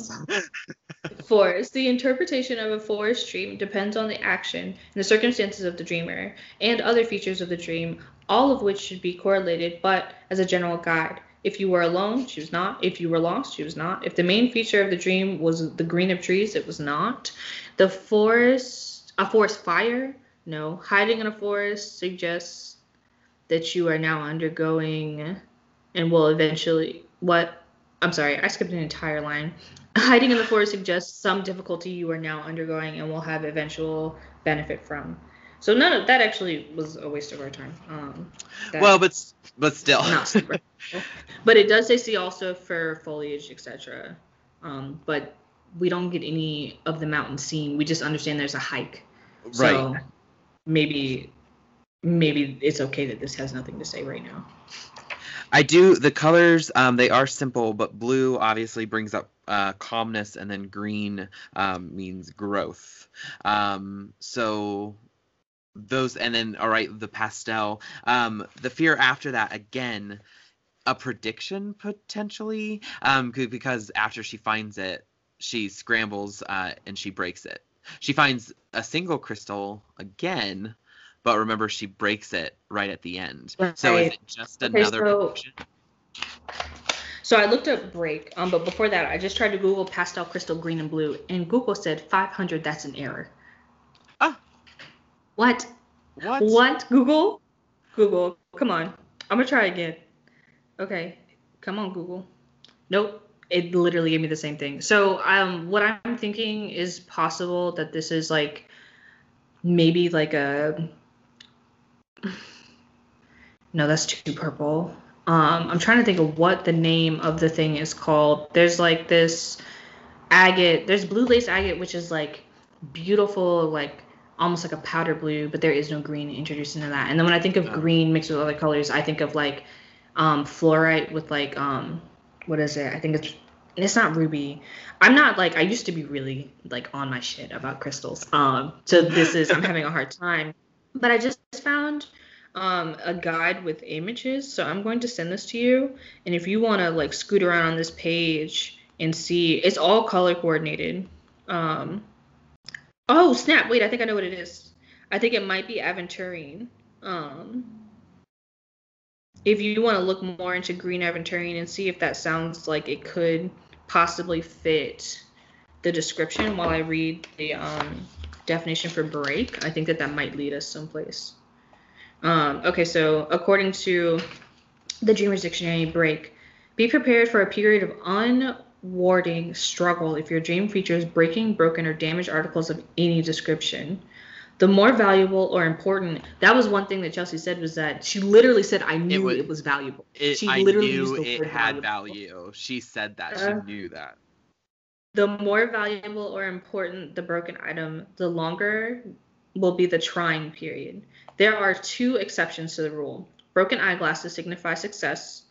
forest. The interpretation of a forest dream depends on the action and the circumstances of the dreamer and other features of the dream, all of which should be correlated, but as a general guide. If you were alone, she was not. If you were lost, she was not. If the main feature of the dream was the green of trees, it was not. The forest, a forest fire, no. Hiding in a forest suggests that you are now undergoing and will eventually what I'm sorry, I skipped an entire line. Hiding in the forest suggests some difficulty you are now undergoing and will have eventual benefit from. So none of that actually was a waste of our time. Um, well, but but still. not super. but it does say see also for foliage, etc. Um, but we don't get any of the mountain scene. We just understand there's a hike. Right. So maybe maybe it's okay that this has nothing to say right now. I do the colors. Um, they are simple, but blue obviously brings up uh, calmness, and then green um, means growth. Um, so those, and then all right, the pastel. Um, the fear after that again, a prediction potentially, um, because after she finds it, she scrambles uh, and she breaks it. She finds a single crystal again. But remember, she breaks it right at the end. So is it just Okay, another so- prediction? So I looked up break, um, but before that, I just tried to Google pastel crystal green and blue, and Google said 500. That's an error. What? What? What? Google? Google, come on. I'm gonna try again. Okay, come on, Google. Nope. It literally gave me the same thing. So, um, what I'm thinking is possible that this is like maybe like a. No, that's too purple. Um, I'm trying to think of what the name of the thing is called. There's like this agate. There's blue lace agate, which is like beautiful, like almost like a powder blue, but there is no green introduced into that. And then when I think of Oh. green mixed with other colors, I think of like um, fluorite with like um, what is it? I think it's it's not ruby. I'm not like I used to be really like on my shit about crystals. Um, so this is I'm having a hard time. But I just found um, a guide with images, so I'm going to send this to you. And if you want to like scoot around on this page and see, it's all color coordinated. Um, oh snap! Wait, I think I know what it is. I think it might be aventurine. Um, if you want to look more into green aventurine and see if that sounds like it could possibly fit the description while I read the um, definition for break, I think that that might lead us someplace. Um, okay, so according to the Dreamer's Dictionary, break. Be prepared for a period of unwarding struggle if your dream features breaking, broken, or damaged articles of any description. The more valuable or important, that was one thing that Chelsea said was that she literally said, I knew it was- was, valuable. It, she I literally knew used the it word had valuable. value. She said that. Uh, she knew that. The more valuable or important the broken item, the longer will be the trying period. There are two exceptions to the rule. Broken eyeglasses signify success,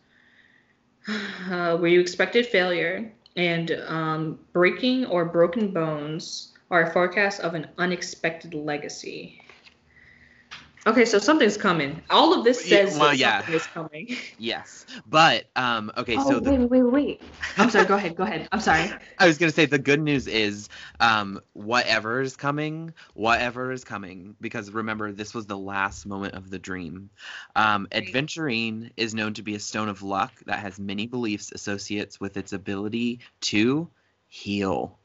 uh, where you expected failure, and um, breaking or broken bones are a forecast of an unexpected legacy. Okay, so something's coming. All of this says well, that yeah. something is coming. Yes. But um okay, oh, so the wait, wait, wait, wait. I'm sorry. Go ahead. Go ahead. I'm sorry. I was gonna say the good news is um whatever is coming, whatever is coming, because remember this was the last moment of the dream. Um Right. adventurine is known to be a stone of luck that has many beliefs associates with its ability to heal.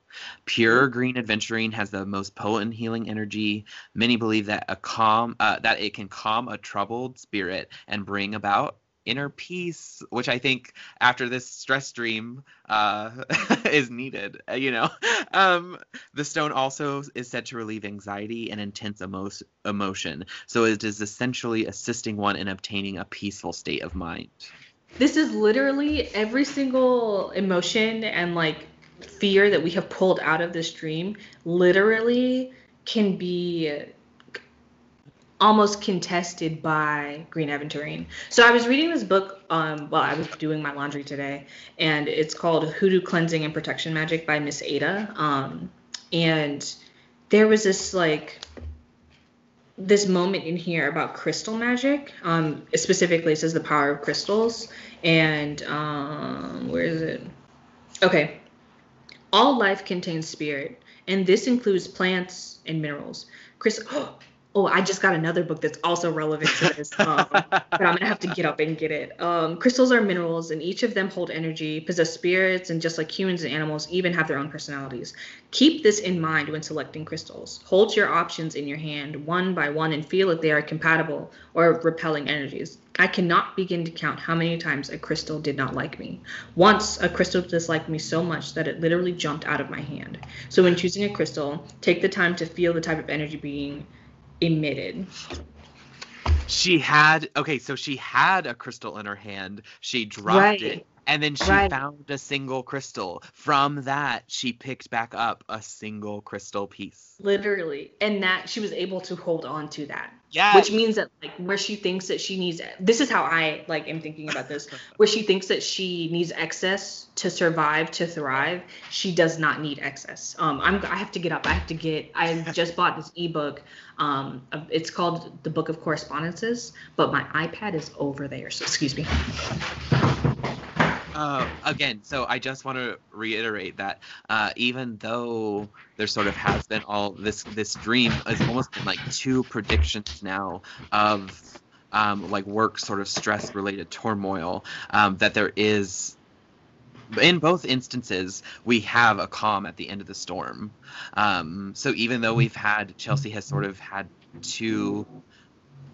Pure green adventurine has the most potent healing energy. Many believe that a calm uh, that it can calm a troubled spirit and bring about inner peace, which I think after this stress dream uh, is needed. uh, You know, um, the stone also is said to relieve anxiety and intense emo- emotion, so it is essentially assisting one in obtaining a peaceful state of mind. This is literally every single emotion and like fear that we have pulled out of this dream literally can be almost contested by Green Aventurine. So I was reading this book um while I was doing my laundry today and it's called Hoodoo Cleansing and Protection Magic by Miss Ada. Um and there was this like this moment in here about crystal magic. Um, specifically, it says the power of crystals. And um, where is it? Okay. All life contains spirit, and this includes plants and minerals. Chris, Oh, I just got another book that's also relevant to this, um, but I'm gonna have to get up and get it. Um, crystals are minerals, and each of them hold energy, possess spirits, and just like humans and animals, even have their own personalities. Keep this in mind when selecting crystals. Hold your options in your hand one by one and feel if they are compatible or repelling energies. I cannot begin to count how many times a crystal did not like me. Once, a crystal disliked me so much that it literally jumped out of my hand. So, when choosing a crystal, take the time to feel the type of energy being emitted. She had okay, so she had a crystal in her hand. She dropped Right. it, and then she Right. found a single crystal. From that, she picked back up a single crystal piece. Literally. And that she was able to hold on to that. Yeah, which means that like where she thinks that she needs this is how i like am thinking about this. Where she thinks that she needs excess to survive to thrive she does not need excess. Um i'm i have to get up. I have to get i just bought this ebook. Um it's called the book of correspondences but my ipad is over there so excuse me Uh, again, so I just want to reiterate that uh, even though there sort of has been all this this dream has almost been like two predictions now of um, like work sort of stress related turmoil um, that there is in both instances we have a calm at the end of the storm. Um, so even though we've had chelsea has sort of had two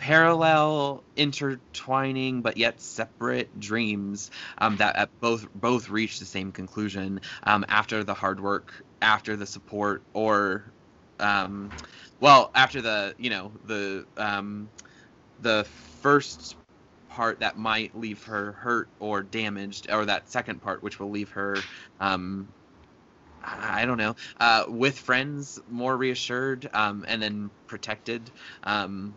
parallel intertwining but yet separate dreams um, that at both both reach the same conclusion um, after the hard work after the support or um, well after the you know the um, the first part that might leave her hurt or damaged or that second part which will leave her um, I I don't know. Uh, with friends, more reassured, um, and then protected. Um,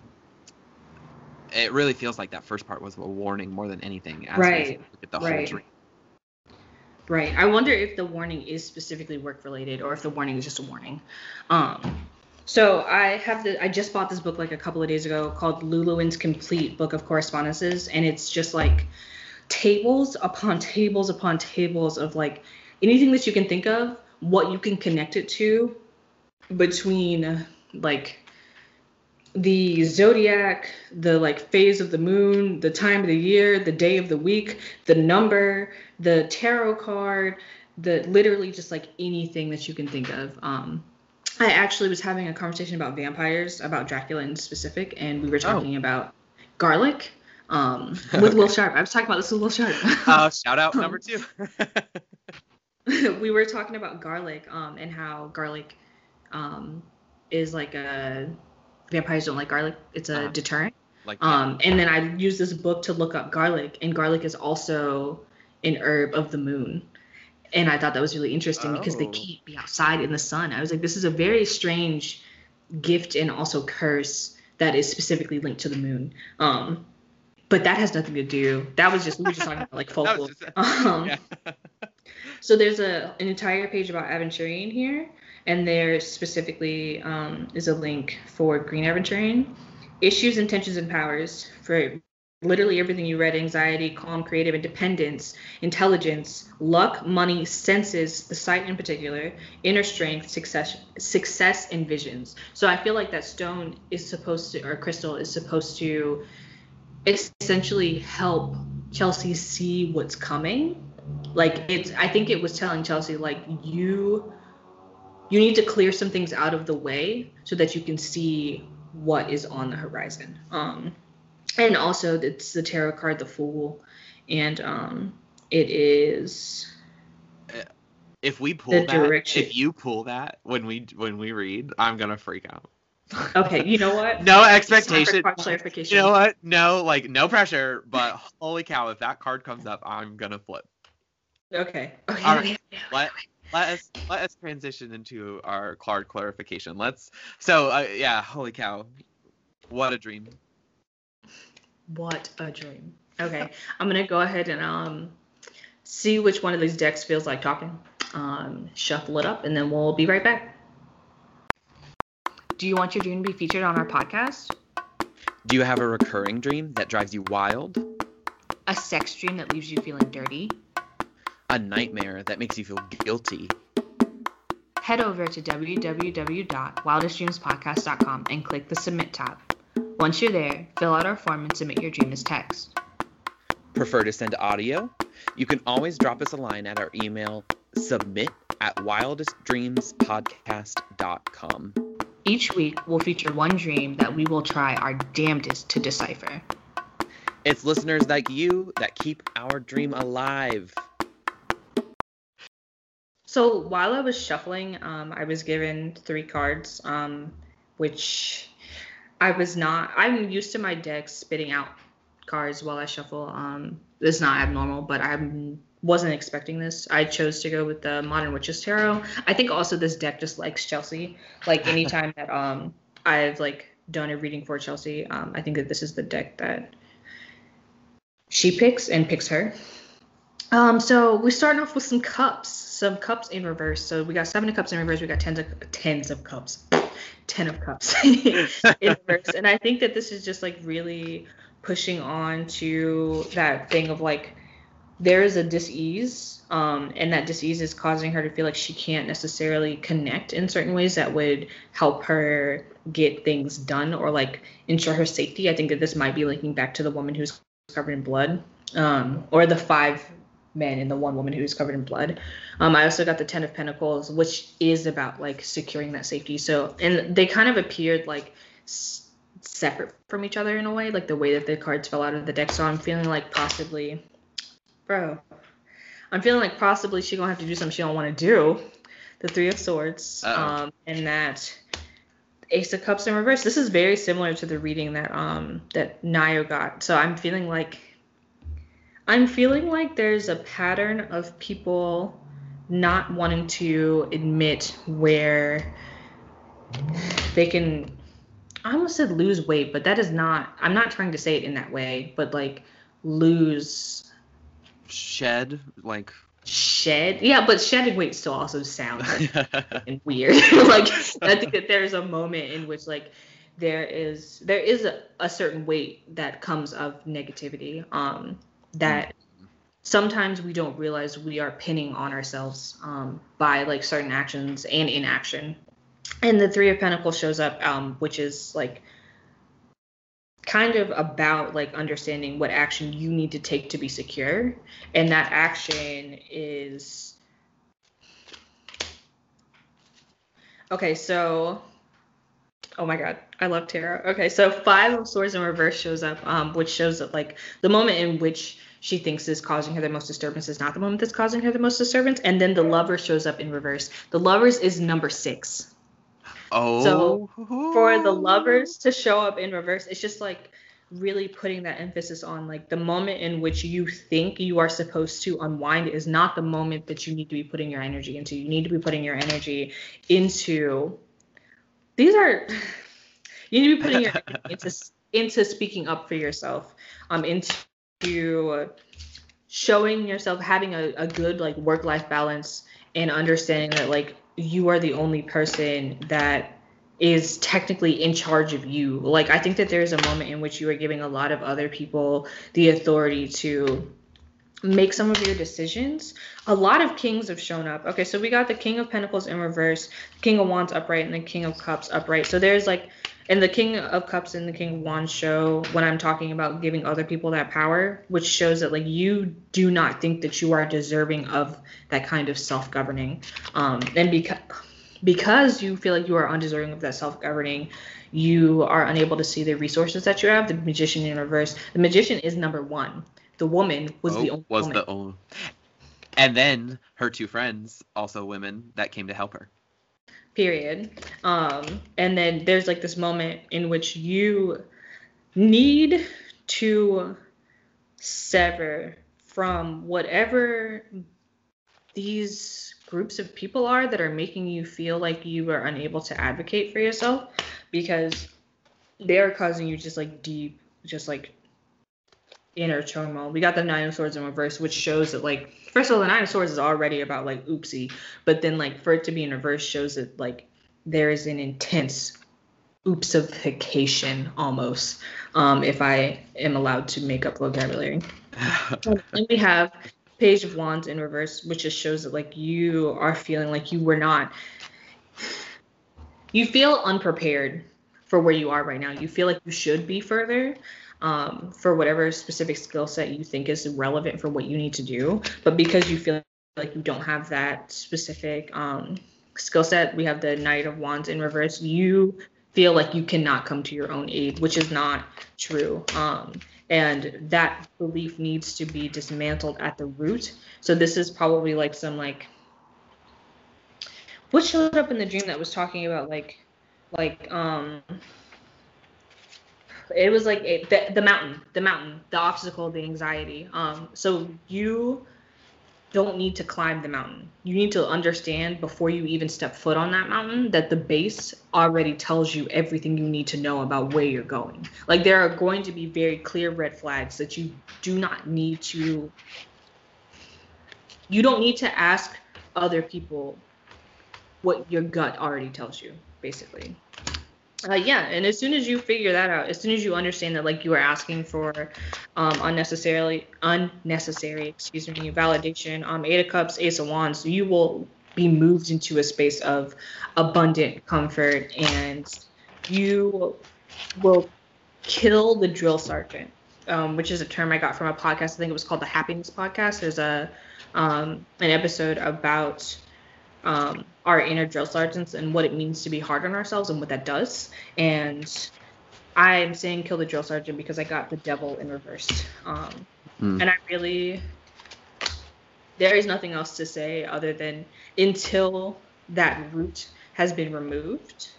it really feels like that first part was a warning more than anything. As Right, look at the whole right. dream. Right. I wonder if the warning is specifically work related or if the warning is just a warning. Um, so I have the I just bought this book like a couple of days ago called Llewellyn's Complete Book of Correspondences, and it's just like tables upon tables upon tables of like anything that you can think of, what you can connect it to between like the zodiac, the like phase of the moon, the time of the year, the day of the week, the number, the tarot card, the literally just like anything that you can think of. Um, I actually was having a conversation about vampires, about Dracula in specific, and we were talking about garlic um, with Will Sharp. I was talking about this with Will Sharp. Uh, shout out number two. we were talking about garlic um, and how garlic um, is like a vampires don't like garlic. It's a Uh-huh. deterrent. like Um, and then I used this book to look up garlic, and garlic is also an herb of the moon. And I thought that was really interesting because they Oh. can't be outside in the sun. I was like, this is a very strange gift and also curse that is specifically linked to the moon. Um, but that has nothing to do. That was just we were just talking about like folklore. just- Um, yeah. so there's a an entire page about aventurine here, and there specifically um, is a link for green aventurine, issues, intentions, and powers for literally everything you read: anxiety, calm, creative, independence, intelligence, luck, money, senses, the sight in particular, inner strength, success, success, and visions. So I feel like that stone is supposed to, or crystal is supposed to, essentially help Chelsea see what's coming like it's i think it was telling chelsea like you you need to clear some things out of the way so that you can see what is on the horizon um and also it's the tarot card, the Fool, and um, it is If we pull that, direction. if you pull that when we when we read, I'm gonna freak out. okay. You know what? No It's time for expectation. clarification. You know what? No, like no pressure. But holy cow, if that card comes up, I'm gonna flip. Okay. Okay. All right. okay, okay, okay. let us let us transition into our card clarification. Let's. So uh, yeah, holy cow, what a dream. What a dream. Okay, I'm gonna go ahead and um see which one of these decks feels like talking. Um, shuffle it up, and then we'll be right back. Do you want your dream to be featured on our podcast? Do you have a recurring dream that drives you wild? A sex dream that leaves you feeling dirty? A nightmare that makes you feel guilty? Head over to www.wildestdreamspodcast.com and click the submit tab. Once you're there, fill out our form and submit your dream as text. Prefer to send audio? You can always drop us a line at our email submit at wildestdreamspodcast.com. Each week, we'll feature one dream that we will try our damnedest to decipher. It's listeners like you that keep our dream alive. So while I was shuffling, um, I was given three cards, um, which I was not. I'm used to my deck spitting out cards while I shuffle. Um, it's not abnormal, but I wasn't expecting this. I chose to go with the Modern Witches Tarot. I think also this deck just likes Chelsea. Like anytime that um I've like done a reading for Chelsea, um, I think that this is the deck that she picks and picks her. Um, so we're starting off with some cups, some cups in reverse. So we got seven of cups in reverse. We got tens of tens of cups, ten of cups in reverse. And I think that this is just like really pushing on to that thing of like there is a dis-ease, um, and that dis-ease is causing her to feel like she can't necessarily connect in certain ways that would help her get things done or like ensure her safety. I think that this might be linking back to the woman who's covered in blood, um, or the five men and the one woman who's covered in blood. Um, I also got the Ten of Pentacles, which is about like securing that safety. So, and they kind of appeared like s- separate from each other in a way, like the way that the cards fell out of the deck. So I'm feeling like possibly, bro, I'm feeling like possibly she gonna have to do something she don't want to do. The Three of Swords, um, and that Ace of Cups in reverse. This is very similar to the reading that um that Nayo got. So I'm feeling like I'm feeling like there's a pattern of people not wanting to admit where they can I almost said lose weight, but that is not I'm not trying to say it in that way, but like lose Shed, like. shed. Yeah, but shedding weight still also sounds and weird. like I think that there's a moment in which like there is there is a, a certain weight that comes of negativity um that sometimes we don't realize we are pinning on ourselves um by like certain actions and inaction. And the three of pentacles shows up um which is like kind of about like understanding what action you need to take to be secure. And that action is okay so oh my god i love tarot. Okay so five of swords in reverse shows up um which shows that like the moment in which she thinks is causing her the most disturbance is not the moment that's causing her the most disturbance and then the lover shows up in reverse. The lovers is number six. Oh. for the lovers to show up in reverse it's just like really putting that emphasis on like the moment in which you think you are supposed to unwind is not the moment that you need to be putting your energy into. You need to be putting your energy into these are you need to be putting your into into speaking up for yourself um into showing yourself having a, a good like work life balance and understanding that like you are the only person that is technically in charge of you. Like I think that there's a moment in which you are giving a lot of other people the authority to make some of your decisions. A lot of kings have shown up. Okay, so we got the King of Pentacles in reverse, King of Wands upright, and the King of Cups upright. So there's like and the King of Cups and the King of Wands show when I'm talking about giving other people that power, which shows that like you do not think that you are deserving of that kind of self-governing. Um and because because you feel like you are undeserving of that self-governing you are unable to see the resources that you have the magician in reverse the magician is number one the woman was Oh, the only was woman. the only. And then her two friends, also women, that came to help her. period um and then there's like this moment in which you need to sever from whatever these groups of people are that are making you feel like you are unable to advocate for yourself because they are causing you just like deep just like inner turmoil. We got the Nine of Swords in reverse, which shows that like first of all, the Nine of Swords is already about like oopsie, but then like for it to be in reverse shows that like there is an intense oopsification almost. Um, if I am allowed to make up vocabulary. And we have Page of Wands in reverse, which just shows that like you are feeling like you were not. You feel unprepared for where you are right now. You feel like you should be further, um, for whatever specific skill set you think is relevant for what you need to do. But because you feel like you don't have that specific um, skill set, we have the Knight of Wands in reverse. You feel like you cannot come to your own aid, which is not true. Um, and that belief needs to be dismantled at the root. So this is probably like some like what showed up in the dream that was talking about like like um it was like it, the, the mountain the mountain the obstacle the anxiety. Um so you don't need to climb the mountain. You need to understand before you even step foot on that mountain that the base already tells you everything you need to know about where you're going. Like there are going to be very clear red flags that you do not need to you don't need to ask other people what your gut already tells you basically uh, yeah, and as soon as you figure that out, as soon as you understand that like you are asking for um, unnecessarily unnecessary, excuse me, validation, um, Eight of Cups, Ace of Wands, you will be moved into a space of abundant comfort, and you will kill the drill sergeant, um, which is a term I got from a podcast. I think it was called the Happiness Podcast. There's a um, an episode about um, our inner drill sergeants and what it means to be hard on ourselves and what that does. And I'm saying kill the drill sergeant because I got the devil in reverse. Um, Hmm. And I really, there is nothing else to say other than until that root has been removed,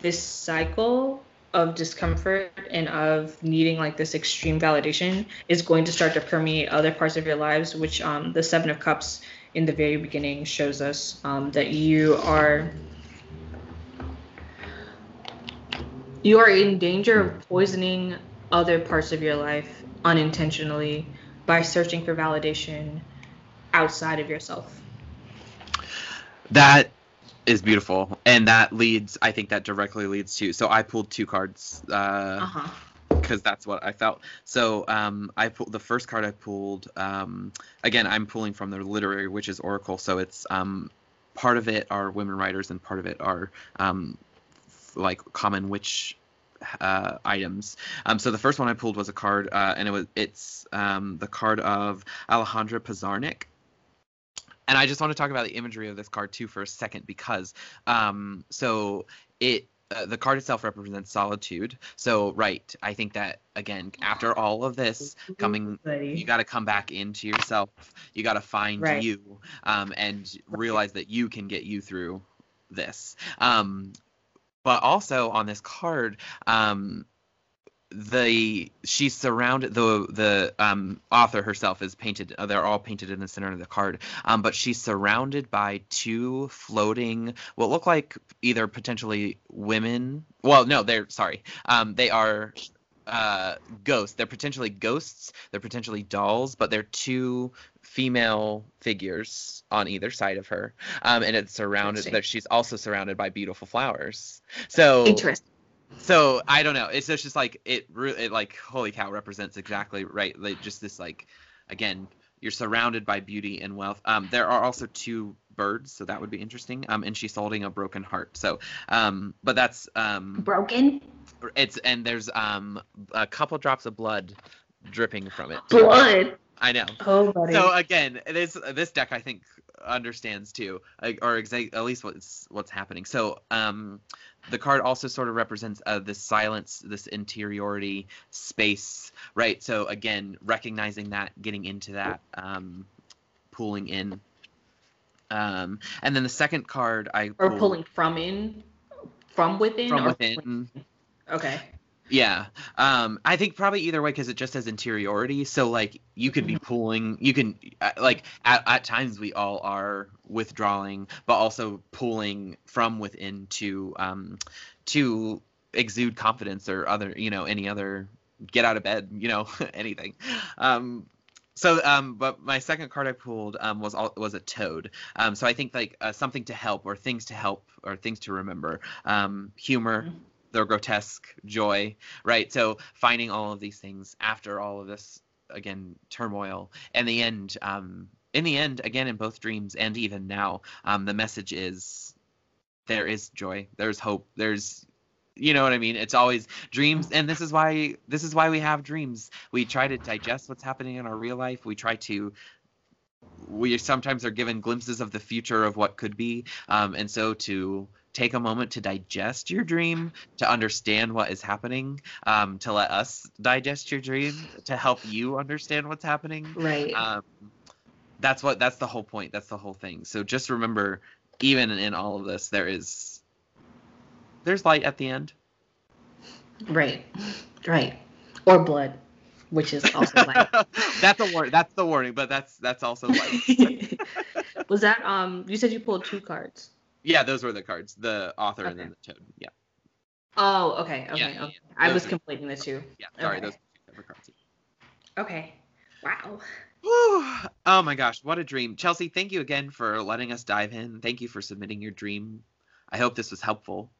this cycle of discomfort and of needing like this extreme validation is going to start to permeate other parts of your lives, which um, the Seven of Cups in the very beginning shows us um, that you are you are in danger of poisoning other parts of your life unintentionally by searching for validation outside of yourself. That is beautiful, and that leads. I think that directly leads to. So I pulled two cards. Uh, Uh-huh. Because that's what I felt. So um, I pulled the first card I pulled. Um, again, I'm pulling from the literary witches oracle, so it's um, part of it are women writers and part of it are um, f- like common witch uh, items. Um, so the first one I pulled was a card, uh, and it was it's um, the card of Alejandra Pizarnik. And I just want to talk about the imagery of this card too for a second because um, so it uh, the card itself represents solitude. So right, I think that again after all of this coming you got to come back into yourself. You got to find Right. you um, and realize that you can get you through this. Um, but also on this card, um, the she's surrounded the the um, author herself is painted. Uh, they're all painted in the center of the card. Um, but she's surrounded by two floating, what look like either potentially women. Well, no, they're sorry. Um, they are uh, ghosts. They're potentially ghosts. They're potentially dolls, but they're two female figures on either side of her. Um, and it's surrounded. That she's also surrounded by beautiful flowers. So Interesting. So I don't know. It's just, just like it, it like holy cow represents exactly right. Like just this like again, you're surrounded by beauty and wealth. Um, there are also two birds, so that would be interesting. Um, and she's holding a broken heart. So um, but that's um, Broken it's and there's um a couple drops of blood dripping from it. blood. I know. Oh, buddy. So again, this this deck I think understands too, or exa- at least what's what's happening. So um, the card also sort of represents uh, this silence, this interiority, space, right? So again, recognizing that, getting into that, um, pulling in. Um, and then the second card I Or pulled pulling from in, from within. from or within. Okay. Yeah. Um, I think probably either way because it just has interiority. So like you could be Mm-hmm. pulling, you can uh, like at, at times we all are withdrawing, but also pulling from within to um to exude confidence or other you know any other get out of bed you know anything. Um, so um, but my second card I pulled um was all, was a toad. Um, so I think like uh, something to help or things to help or things to remember. Um, humor Mhm. the grotesque joy, right? So finding all of these things after all of this again turmoil, and the end. Um, in the end, again in both dreams and even now, um, the message is there is joy, there's hope, there's you know what I mean? It's always dreams, and this is why this is why we have dreams. We try to digest what's happening in our real life. We try to we sometimes are given glimpses of the future of what could be um, and so to take a moment to digest your dream to understand what is happening um, to let us digest your dream to help you understand what's happening Right. um, that's what that's the whole point that's the whole thing so just remember even in all of this there is there's light at the end right. Right. Or blood, which is also like. that's a war that's the warning but that's that's also light Was that um? You said you pulled two cards. Yeah those were the cards the author and then the toad yeah Oh, okay, okay, Yeah, yeah, okay. yeah. I Those was completing the two. yeah sorry Okay. those two separate cards Okay. Wow. Oh my gosh, what a dream. Chelsea, thank you again for letting us dive in. Thank you for submitting your dream. I hope this was helpful.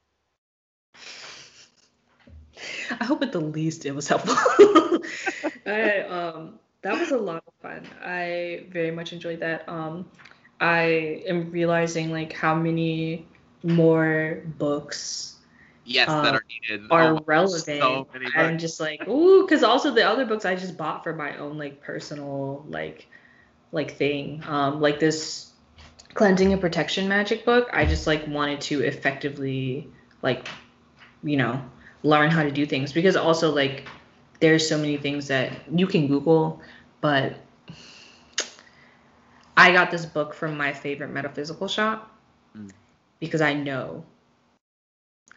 I hope at the least it was helpful. I, um, that was a lot of fun. I very much enjoyed that. Um, I am realizing like how many more books Yes, that are needed. are Oh relevant. So I'm just like, ooh, because also the other books I just bought for my own like personal like like thing. Um, like this cleansing and protection magic book. I just like wanted to effectively like, you know, learn how to do things because also like there's so many things that you can Google, but I got this book from my favorite metaphysical shop Mm. because I know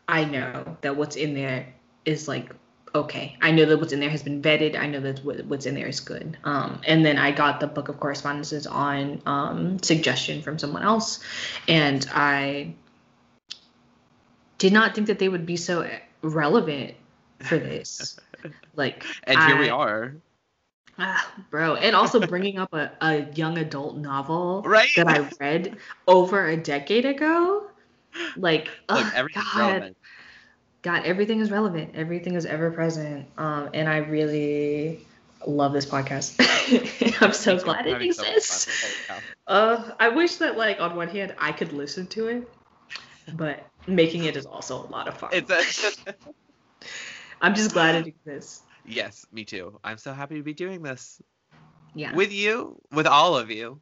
I know that what's in there is like okay. I know that what's in there has been vetted. I know that what's in there is good. Um, and then I got the book of correspondences on um, suggestion from someone else, and I did not think that they would be so relevant for this. Like, and here we are. Ah, bro, and also bringing up a, a young adult novel Right? that I read over a decade ago. Like, Look, oh, God. relevant. God, everything is relevant. Everything is ever present. Um, and I really love this podcast. I'm so Thanks glad it so exists. cow. Uh, I wish that like on one hand I could listen to it, but making it is also a lot of fun. It's a I'm just glad it exists. Yes, me too. I'm so happy to be doing this Yeah. with you, with all of you.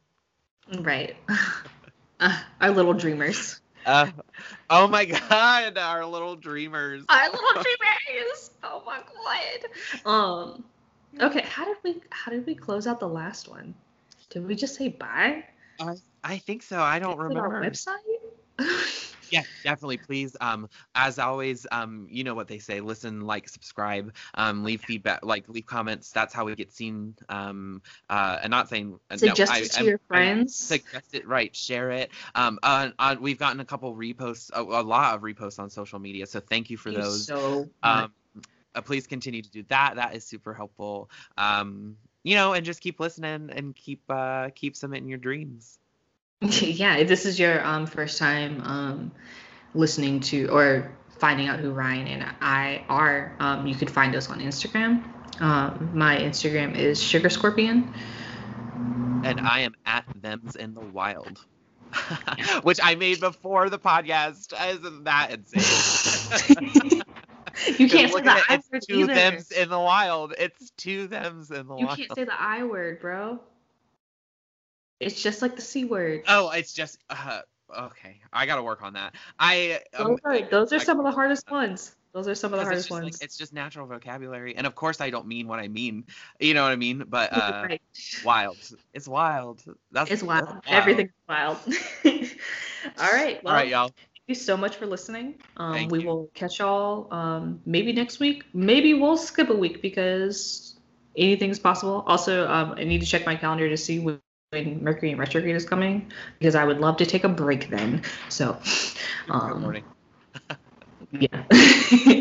right. Uh, our little dreamers. Uh, oh my God, our little dreamers. Our little dreamers. Oh my god. Um. Okay. How did we? How did we close out the last one? Did we just say bye? I, I think so. I don't it Our remember. website. Yeah, definitely. Please, um, as always, um, you know what they say: listen, like, subscribe, um, leave feedback, like, leave comments. That's how we get seen. Um, uh, and not saying uh, Suggest no, I, it to I'm- your friends. Suggest it, right? Share it. Um, uh, uh, we've gotten a couple reposts, a, a lot of reposts on social media. So thank you for Thank you those. So much. Um, uh, please continue to do that. That is super helpful. Um, you know, and just keep listening and keep uh, keep submitting your dreams. yeah, if this is your um first time um listening to or finding out who Ryan and I are, um, you could find us on Instagram. Um, my Instagram is Sugar Scorpion. and I am at them's in the wild. Which I made before the podcast. Isn't that insane? you can't say the I it's word two either. them's in the wild. It's two them's in the You wild. can't say the I word, bro. It's just like the c word. Oh, it's just uh, okay. I gotta work on that. I um, those are, those are I- some of the hardest ones. Those are some of the because it's hardest ones. like it's just natural vocabulary, and of course I don't mean what I mean. You know what I mean? But uh, Right. wild. It's wild. That's It's wild. that's Everything's wild. All right. Well, All right, y'all. thank you so much for listening. Um, we you. will catch y'all um, maybe next week. Maybe we'll skip a week because anything's possible. Also, um, I need to check my calendar to see when, when Mercury retrograde is coming because I would love to take a break then. So, Good um, morning. yeah.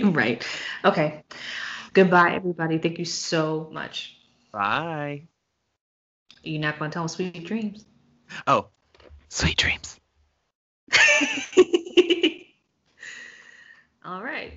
right. Okay. Goodbye, everybody. Thank you so much. Bye. You're not going to tell them sweet dreams. Oh, sweet dreams. All right.